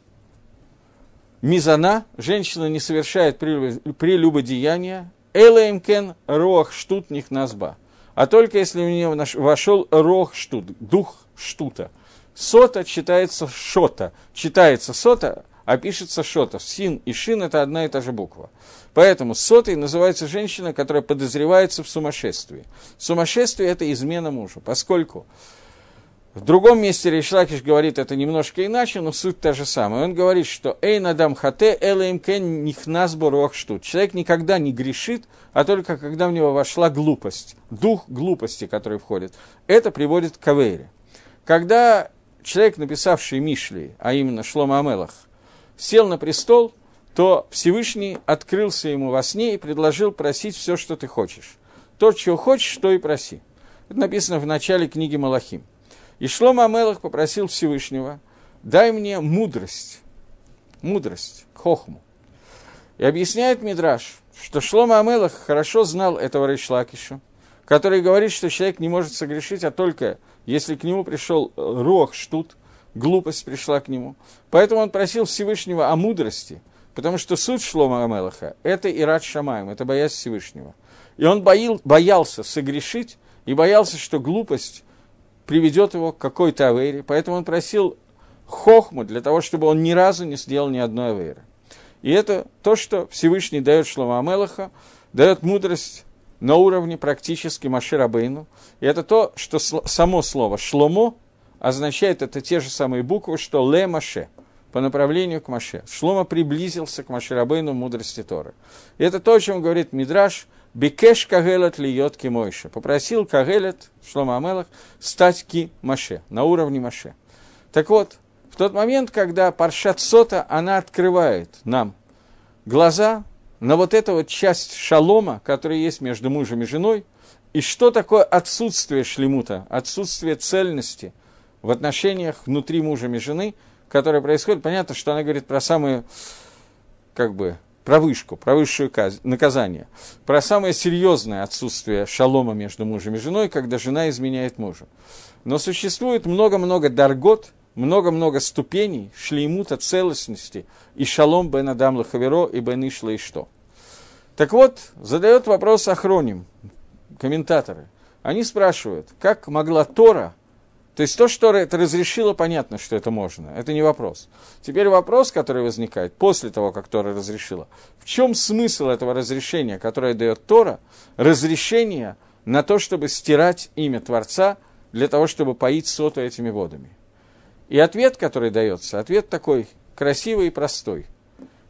мизана, женщина не совершает прелюбодеяния, элэймкен рох штут них назба. А только если у нее вошел рох штут, дух штута. Сота читается шота, читается сота, а пишется шота. Син и шин – это одна и та же буква. Поэтому сотой называется женщина, которая подозревается в сумасшествии. Сумасшествие – это измена мужа, поскольку в другом месте Рейшлакиш говорит это немножко иначе, но суть та же самая. Он говорит, что «Эй надам хате элэм кен нихнас боруах штут». Человек никогда не грешит, а только когда в него вошла глупость, дух глупости, который входит. Это приводит к Авейре. Когда человек, написавший Мишли, а именно Шлома Амелах, сел на престол – то Всевышний открылся ему во сне и предложил просить все, что ты хочешь. То, чего хочешь, то и проси. Это написано в начале книги Малахим. И Шлома Амелах попросил Всевышнего, дай мне мудрость, мудрость, хохму. И объясняет Мидраш, что Шлома Амелах хорошо знал этого Рейшлакиша, который говорит, что человек не может согрешить, а только если к нему пришел Рох Штут, глупость пришла к нему. Поэтому он просил Всевышнего о мудрости – Потому что суть Шлома Амелаха – это Ират Шамаем, это боязнь Всевышнего. И он боил, боялся согрешить и боялся, что глупость приведет его к какой-то авейре. Поэтому он просил хохму для того, чтобы он ни разу не сделал ни одной авейры. И это то, что Всевышний дает Шлома Амелаха, дает мудрость на уровне практически Маширабейну. И это то, что само слово «шломо» означает, это те же самые буквы, что «ле Маше» по направлению к Маше. Шлома приблизился к Маширабейну мудрости Торы. И это то, о чем говорит Мидраш, Бекеш Кагелет льет Мойше. Попросил Кагелет, Шлома Амелах, стать ки Маше, на уровне Маше. Так вот, в тот момент, когда Паршат Сота, она открывает нам глаза на вот эту вот часть шалома, которая есть между мужем и женой, и что такое отсутствие шлемута, отсутствие цельности в отношениях внутри мужа и жены – которая происходит, понятно, что она говорит про самую, как бы, про вышку, про высшее наказание, про самое серьезное отсутствие шалома между мужем и женой, когда жена изменяет мужу. Но существует много-много даргот, много-много ступеней шлеймута целостности и шалом бен Адам Лахаверо и бен Ишла и что. Так вот, задает вопрос Ахроним, комментаторы. Они спрашивают, как могла Тора – то есть то, что это разрешило, понятно, что это можно. Это не вопрос. Теперь вопрос, который возникает после того, как Тора разрешила. В чем смысл этого разрешения, которое дает Тора? Разрешение на то, чтобы стирать имя Творца, для того, чтобы поить соту этими водами. И ответ, который дается, ответ такой красивый и простой,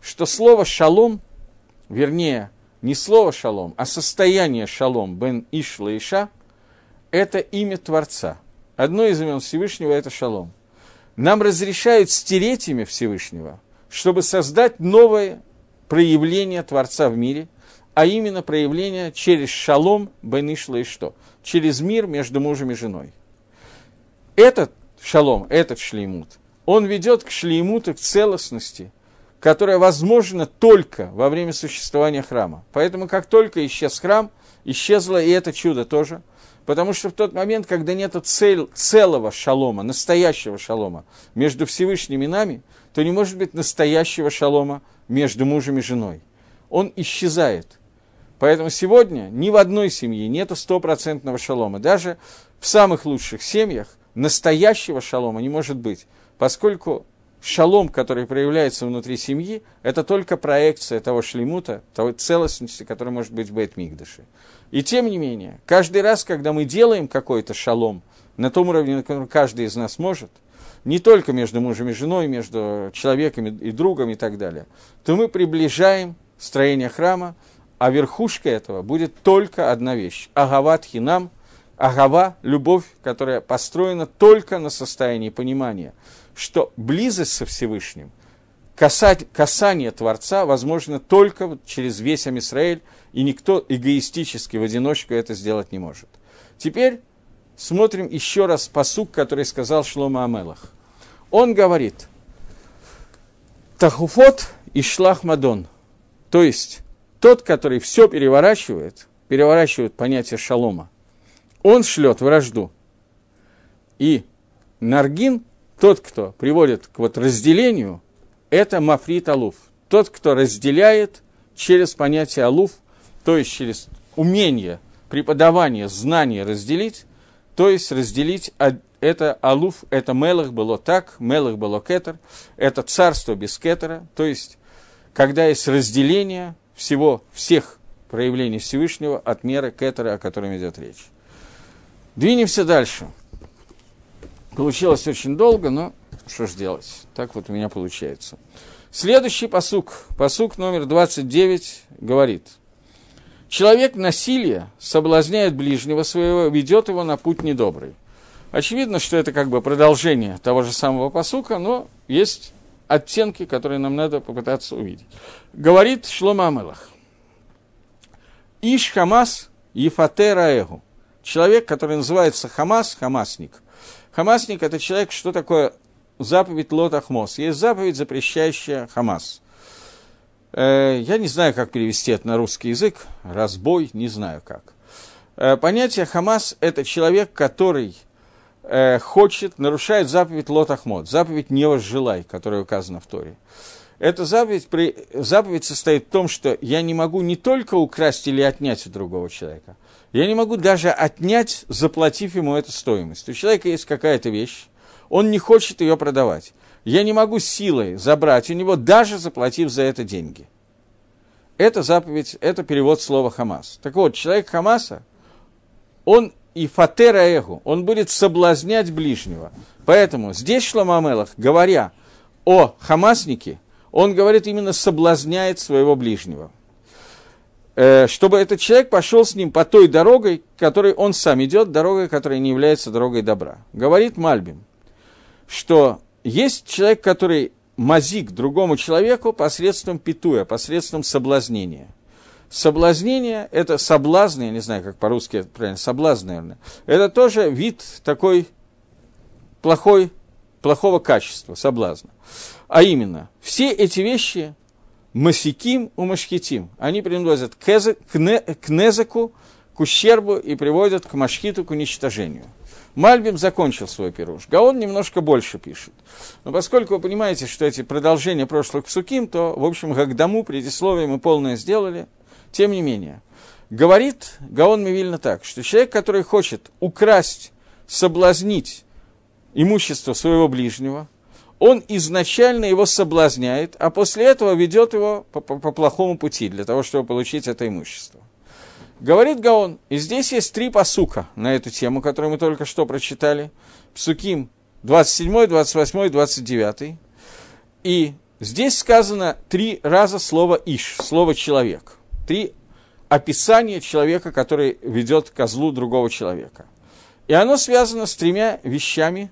что слово «шалом», вернее, не слово «шалом», а состояние «шалом» бен Ишла Иша – это имя Творца – Одно из имен Всевышнего – это шалом. Нам разрешают стереть имя Всевышнего, чтобы создать новое проявление Творца в мире, а именно проявление через шалом бенишла и что? Через мир между мужем и женой. Этот шалом, этот шлеймут, он ведет к шлеймуту, к целостности, которая возможна только во время существования храма. Поэтому как только исчез храм, исчезло и это чудо тоже – Потому что в тот момент, когда нет целого шалома, настоящего шалома между Всевышним и нами, то не может быть настоящего шалома между мужем и женой. Он исчезает. Поэтому сегодня ни в одной семье нет стопроцентного шалома. Даже в самых лучших семьях настоящего шалома не может быть, поскольку шалом, который проявляется внутри семьи, это только проекция того шлемута, той целостности, которая может быть в Бейт-Мигдаше. И тем не менее, каждый раз, когда мы делаем какой-то шалом на том уровне, на котором каждый из нас может, не только между мужем и женой, между человеком и другом и так далее, то мы приближаем строение храма, а верхушка этого будет только одна вещь – агават хинам, агава – любовь, которая построена только на состоянии понимания, что близость со Всевышним, касание Творца возможно только через весь Амисраэль, и никто эгоистически в одиночку это сделать не может. Теперь смотрим еще раз посук, который сказал Шлома Амелах. Он говорит, Тахуфот и Шлах Мадон, то есть тот, который все переворачивает, переворачивает понятие шалома, он шлет вражду. И Наргин, тот, кто приводит к вот разделению, это Мафрит Алуф. Тот, кто разделяет через понятие Алуф, то есть через умение, преподавание, знание разделить, то есть разделить это Алуф, это Мелах было так, Мелах было Кетер, это царство без Кетера, то есть когда есть разделение всего, всех проявлений Всевышнего от меры Кетера, о котором идет речь. Двинемся дальше. Получилось очень долго, но что ж делать? Так вот у меня получается. Следующий посук, посук номер 29, говорит. Человек насилие соблазняет ближнего своего, ведет его на путь недобрый. Очевидно, что это как бы продолжение того же самого посука, но есть оттенки, которые нам надо попытаться увидеть. Говорит Шлома Амелах. Иш Хамас Ефатера Эгу. Человек, который называется Хамас, Хамасник. Хамасник – это человек, что такое заповедь Лот Ахмос. Есть заповедь, запрещающая Хамас. Э, я не знаю, как перевести это на русский язык. Разбой, не знаю как. Э, понятие Хамас – это человек, который э, хочет, нарушает заповедь Лот Ахмот, заповедь не возжелай, которая указана в Торе. Эта заповедь, заповедь состоит в том, что я не могу не только украсть или отнять у другого человека, я не могу даже отнять, заплатив ему эту стоимость. У человека есть какая-то вещь, он не хочет ее продавать. Я не могу силой забрать у него, даже заплатив за это деньги. Это заповедь, это перевод слова Хамас. Так вот, человек Хамаса, он и фатера эгу, он будет соблазнять ближнего. Поэтому здесь Шламамелах, говоря о Хамаснике, он говорит именно соблазняет своего ближнего. Э, чтобы этот человек пошел с ним по той дорогой, которой он сам идет, дорогой, которая не является дорогой добра. Говорит Мальбим – что есть человек, который мазик другому человеку посредством питуя, посредством соблазнения. Соблазнение – это соблазн, я не знаю, как по-русски это правильно, соблазн, наверное. Это тоже вид такой плохой, плохого качества, соблазна. А именно, все эти вещи масиким у машхитим, они приводят к, к незаку, к ущербу и приводят к машхиту, к уничтожению. Мальбим закончил свой пируш. Гаон немножко больше пишет. Но поскольку вы понимаете, что эти продолжения прошлых псуким, то, в общем, как дому предисловие мы полное сделали. Тем не менее, говорит Гаон Мивильна так, что человек, который хочет украсть, соблазнить имущество своего ближнего, он изначально его соблазняет, а после этого ведет его по, по, по плохому пути для того, чтобы получить это имущество. Говорит Гаон, и здесь есть три посука на эту тему, которую мы только что прочитали. Псуким 27, 28, 29. И здесь сказано три раза слово «иш», слово «человек». Три описания человека, который ведет козлу другого человека. И оно связано с тремя вещами,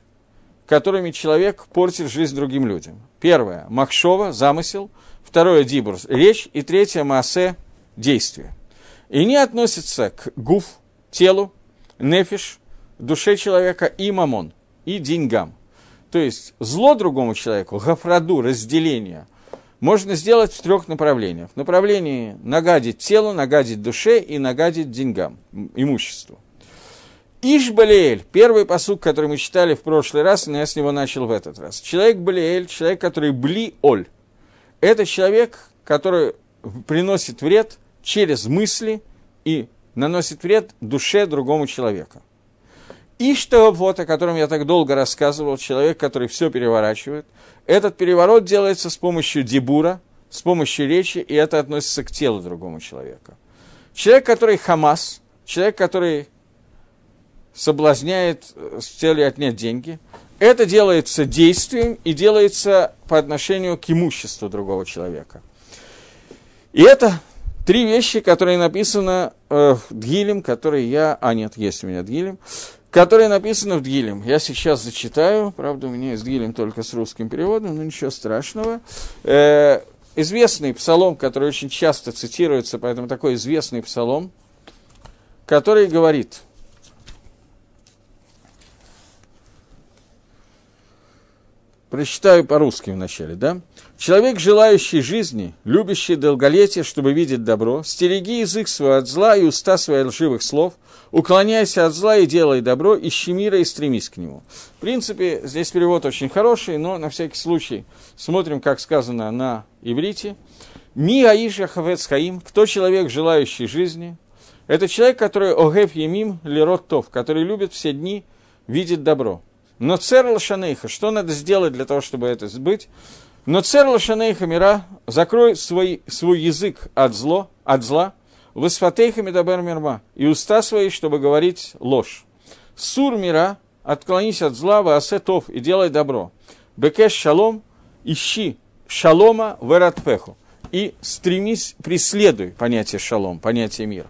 которыми человек портит жизнь другим людям. Первое – махшова, замысел. Второе – дибур, речь. И третье – маасе, действие – и не относится к гуф, телу, нефиш, душе человека и мамон, и деньгам. То есть зло другому человеку, гафраду, разделение, можно сделать в трех направлениях. В направлении нагадить телу, нагадить душе и нагадить деньгам, имуществу. Иш-Балиэль, первый посук, который мы читали в прошлый раз, но я с него начал в этот раз. Человек Балиэль, человек, который Бли-Оль. Это человек, который приносит вред через мысли и наносит вред душе другому человеку. И что вот, о котором я так долго рассказывал, человек, который все переворачивает, этот переворот делается с помощью дебура, с помощью речи, и это относится к телу другому человека. Человек, который хамас, человек, который соблазняет э, с целью отнять деньги, это делается действием и делается по отношению к имуществу другого человека. И это Три вещи, которые написаны э, в Дгилем, которые я... А, нет, есть у меня Дгилем. которое написано в Дгилем. Я сейчас зачитаю, правда, у меня есть Дгилем только с русским переводом, но ничего страшного. Э, известный псалом, который очень часто цитируется, поэтому такой известный псалом, который говорит – Прочитаю по-русски вначале, да? Человек, желающий жизни, любящий долголетие, чтобы видеть добро, стереги язык свой от зла и уста свои лживых слов, уклоняйся от зла и делай добро, ищи мира и стремись к нему. В принципе, здесь перевод очень хороший, но на всякий случай смотрим, как сказано на иврите. Ми аиша хавец хаим, кто человек, желающий жизни? Это человек, который огев емим лирот тов, который любит все дни видеть добро. Но цер лошанейха, что надо сделать для того, чтобы это сбыть? Но цер лошанейха мира, закрой свой, свой язык от, зло, от зла, высфатейха медабер мирма, и уста свои, чтобы говорить ложь. Сур мира, отклонись от зла, ваасетов, и делай добро. Бекеш шалом, ищи шалома вератпеху, и стремись, преследуй понятие шалом, понятие мира.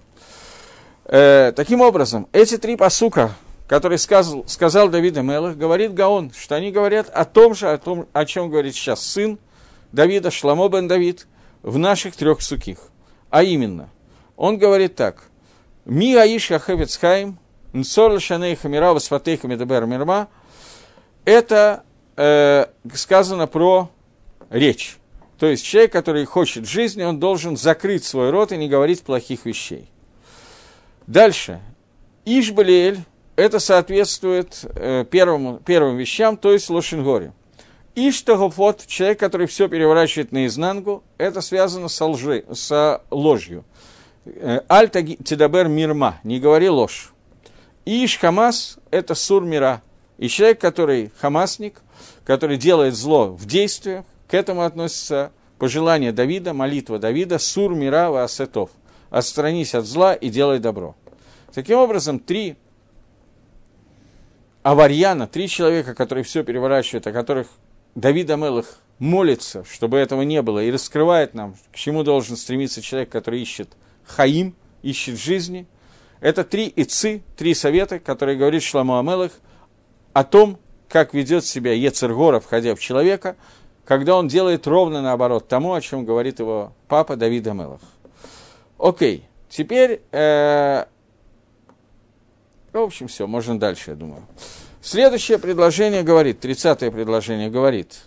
Э, таким образом, эти три посука, который сказал, сказал Давид Мелах, говорит Гаон, что они говорят о том же, о, том, о чем говорит сейчас сын Давида, Шламо бен Давид, в наших трех суких. А именно, он говорит так. Ми аиш яхевец хайм, нцор шаней хамира васфатейха медабер мирма. Это э, сказано про речь. То есть человек, который хочет жизни, он должен закрыть свой рот и не говорить плохих вещей. Дальше. Ишбалиэль, это соответствует э, первому, первым вещам, то есть лошингоре. И что вот человек, который все переворачивает наизнанку, это связано с, лжи, с ложью. Э, Альта тидабер мирма, не говори ложь. Иш хамас – это сур мира. И человек, который хамасник, который делает зло в действиях, к этому относится пожелание Давида, молитва Давида, сур мира ва асетов. Отстранись от зла и делай добро. Таким образом, три аварьяна, три человека, которые все переворачивают, о которых Давид Амелах молится, чтобы этого не было, и раскрывает нам, к чему должен стремиться человек, который ищет хаим, ищет жизни. Это три ицы, три совета, которые говорит Шламу Амелах о том, как ведет себя Ецергора, входя в человека, когда он делает ровно наоборот тому, о чем говорит его папа Давид Амелах. Окей, теперь э, в общем, все, можно дальше, я думаю. Следующее предложение говорит, 30-е предложение говорит,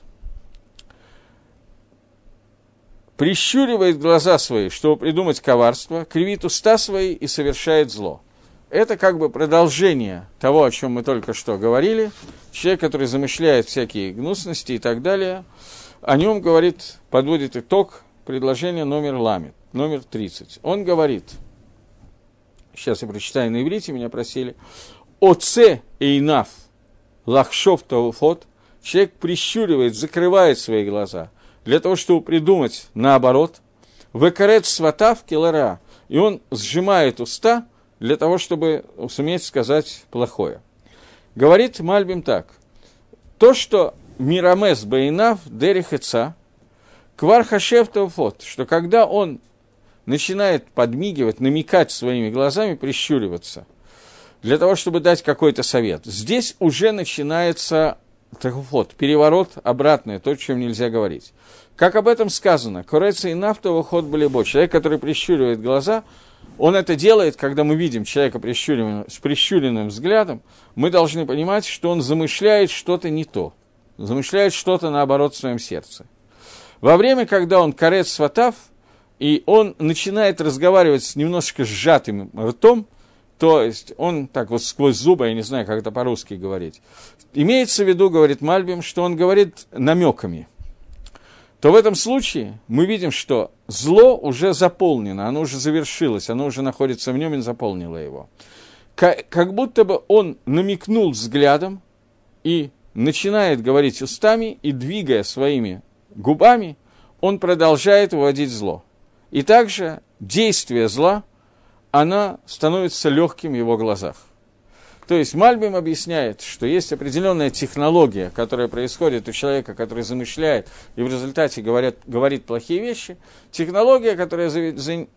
прищуривает глаза свои, чтобы придумать коварство, кривит уста свои и совершает зло. Это как бы продолжение того, о чем мы только что говорили. Человек, который замышляет всякие гнусности и так далее, о нем говорит, подводит итог предложения номер ламит, номер 30. Он говорит – сейчас я прочитаю на иврите, меня просили, «Оце эйнаф лахшов тауфот» Человек прищуривает, закрывает свои глаза для того, чтобы придумать наоборот. «Векарет сватав килара» и он сжимает уста для того, чтобы суметь сказать плохое. Говорит Мальбим так. То, что Мирамес Бейнав Дерихеца, Квар Хашев Тауфот, что когда он начинает подмигивать, намекать своими глазами, прищуриваться, для того, чтобы дать какой-то совет. Здесь уже начинается вот, переворот обратный, то, о чем нельзя говорить. Как об этом сказано, Кореца и нафтовый ход были бо. Человек, который прищуривает глаза, он это делает, когда мы видим человека с прищуренным взглядом, мы должны понимать, что он замышляет что-то не то, замышляет что-то наоборот в своем сердце. Во время, когда он корец сватав, и он начинает разговаривать с немножко сжатым ртом, то есть он так вот сквозь зубы, я не знаю, как это по-русски говорить. Имеется в виду, говорит Мальбим, что он говорит намеками. То в этом случае мы видим, что зло уже заполнено, оно уже завершилось, оно уже находится в нем и заполнило его. Как, будто бы он намекнул взглядом и начинает говорить устами и двигая своими губами, он продолжает выводить зло. И также действие зла, она становится легким в его глазах. То есть Мальбим объясняет, что есть определенная технология, которая происходит у человека, который замышляет и в результате говорят, говорит плохие вещи. Технология, которая за, за,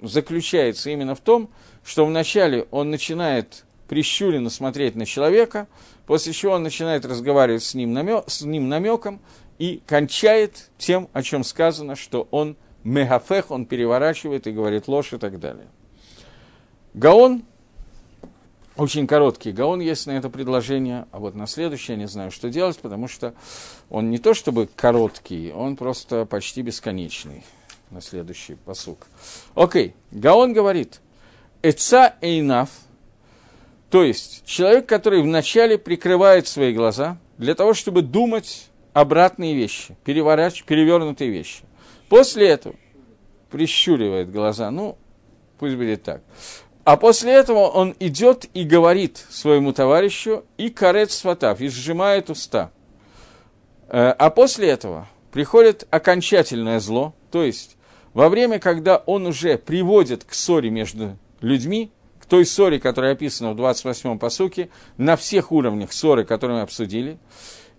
заключается именно в том, что вначале он начинает прищуренно смотреть на человека, после чего он начинает разговаривать с ним, намек, с ним намеком и кончает тем, о чем сказано, что он мегафех, он переворачивает и говорит ложь и так далее. Гаон, очень короткий гаон есть на это предложение, а вот на следующее я не знаю, что делать, потому что он не то чтобы короткий, он просто почти бесконечный на следующий посук. Окей, Гаон говорит, «Эца эйнаф», то есть человек, который вначале прикрывает свои глаза для того, чтобы думать обратные вещи, переворач, перевернутые вещи. После этого прищуривает глаза, ну, пусть будет так. А после этого он идет и говорит своему товарищу и карет сватав, и сжимает уста. Э, а после этого приходит окончательное зло, то есть во время, когда он уже приводит к ссоре между людьми, к той ссоре, которая описана в 28-м посуке, на всех уровнях ссоры, которые мы обсудили,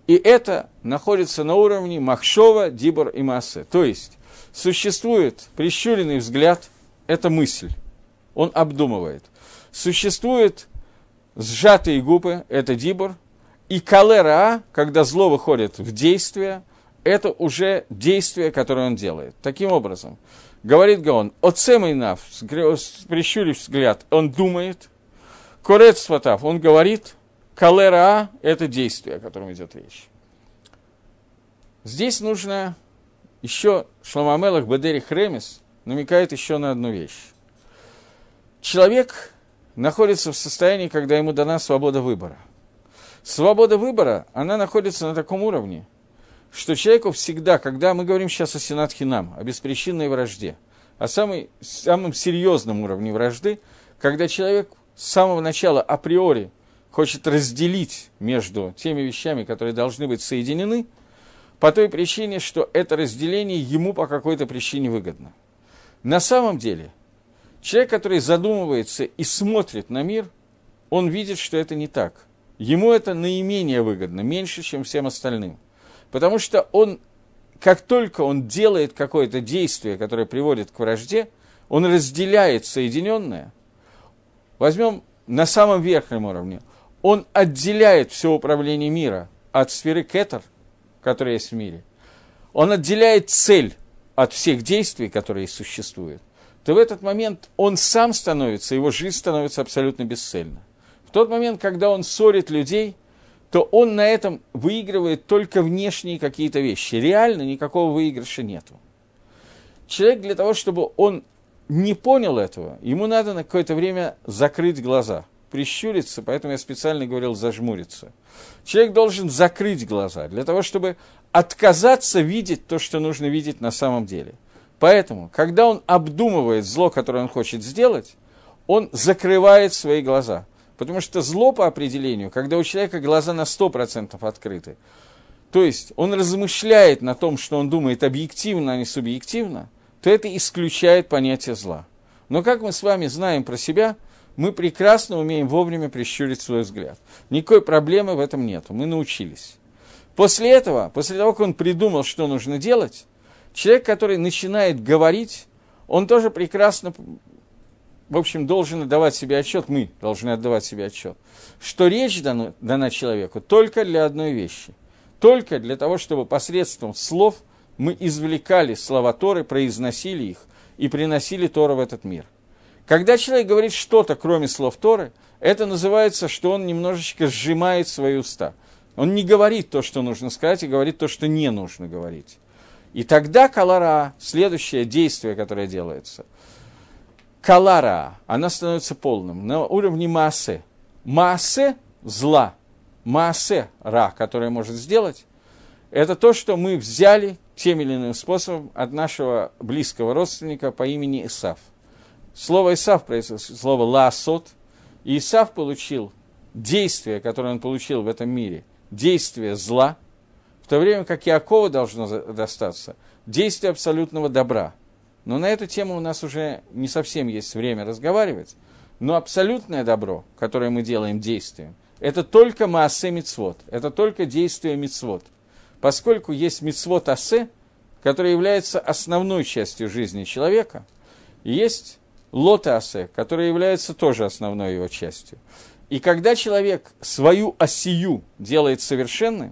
и это находится на уровне Махшова, Дибор и Массы. То есть существует прищуренный взгляд, это мысль, он обдумывает. Существует сжатые губы, это Дибор, и калера, когда зло выходит в действие – это уже действие, которое он делает. Таким образом, говорит Гаон, оцемайнав, прищурив взгляд, он думает, корец сватав, он говорит, калера – это действие, о котором идет речь. Здесь нужно еще Шламамелах Бедери Хремес намекает еще на одну вещь. Человек находится в состоянии, когда ему дана свобода выбора. Свобода выбора, она находится на таком уровне – что человеку всегда, когда мы говорим сейчас о Сенат Хинам, о беспричинной вражде, о самой, самом серьезном уровне вражды, когда человек с самого начала априори хочет разделить между теми вещами, которые должны быть соединены, по той причине, что это разделение ему по какой-то причине выгодно. На самом деле, человек, который задумывается и смотрит на мир, он видит, что это не так. Ему это наименее выгодно, меньше, чем всем остальным – Потому что он, как только он делает какое-то действие, которое приводит к вражде, он разделяет соединенное. Возьмем на самом верхнем уровне. Он отделяет все управление мира от сферы кетер, которая есть в мире. Он отделяет цель от всех действий, которые существуют. То в этот момент он сам становится, его жизнь становится абсолютно бесцельна. В тот момент, когда он ссорит людей – то он на этом выигрывает только внешние какие-то вещи. Реально никакого выигрыша нету. Человек для того, чтобы он не понял этого, ему надо на какое-то время закрыть глаза, прищуриться, поэтому я специально говорил зажмуриться. Человек должен закрыть глаза для того, чтобы отказаться видеть то, что нужно видеть на самом деле. Поэтому, когда он обдумывает зло, которое он хочет сделать, он закрывает свои глаза – Потому что зло по определению, когда у человека глаза на 100% открыты, то есть он размышляет на том, что он думает объективно, а не субъективно, то это исключает понятие зла. Но как мы с вами знаем про себя, мы прекрасно умеем вовремя прищурить свой взгляд. Никакой проблемы в этом нет, мы научились. После этого, после того, как он придумал, что нужно делать, человек, который начинает говорить, он тоже прекрасно в общем, должен отдавать себе отчет, мы должны отдавать себе отчет, что речь дана, дана человеку только для одной вещи. Только для того, чтобы посредством слов мы извлекали слова Торы, произносили их и приносили Тору в этот мир. Когда человек говорит что-то, кроме слов Торы, это называется, что он немножечко сжимает свои уста. Он не говорит то, что нужно сказать, и говорит то, что не нужно говорить. И тогда калара, следующее действие, которое делается – калара, она становится полным, на уровне массы. Массы зла, массы ра, которое может сделать, это то, что мы взяли тем или иным способом от нашего близкого родственника по имени Исав. Слово Исав произошло слово ласот, и Исав получил действие, которое он получил в этом мире, действие зла, в то время как Иакова должно достаться. Действие абсолютного добра – но на эту тему у нас уже не совсем есть время разговаривать. Но абсолютное добро, которое мы делаем действием, это только маасе мицвод, это только действие мицвод. Поскольку есть мицвод асе, который является основной частью жизни человека, и есть лота асе, который является тоже основной его частью. И когда человек свою осию делает совершенной,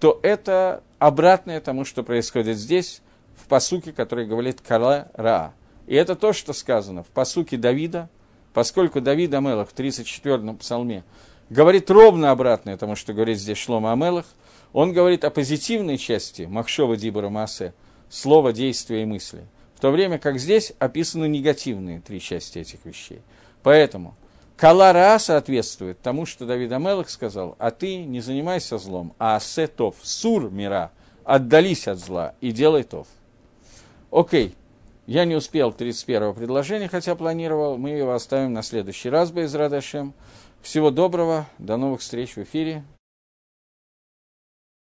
то это обратное тому, что происходит здесь, в посуке, который говорит Кала Ра. И это то, что сказано в посуке Давида, поскольку Давид Амелах в 34-м псалме говорит ровно обратное тому, что говорит здесь Шлома Амелах, он говорит о позитивной части Махшова Дибора Маасе, слова, действия и мысли, в то время как здесь описаны негативные три части этих вещей. Поэтому Калара соответствует тому, что Давид Амелах сказал, а ты не занимайся злом, а асетов, сур мира, отдались от зла и делай тов. Окей, я не успел 31-го предложения, хотя планировал, мы его оставим на следующий раз, Байзрадашем. Всего доброго, до новых встреч в эфире.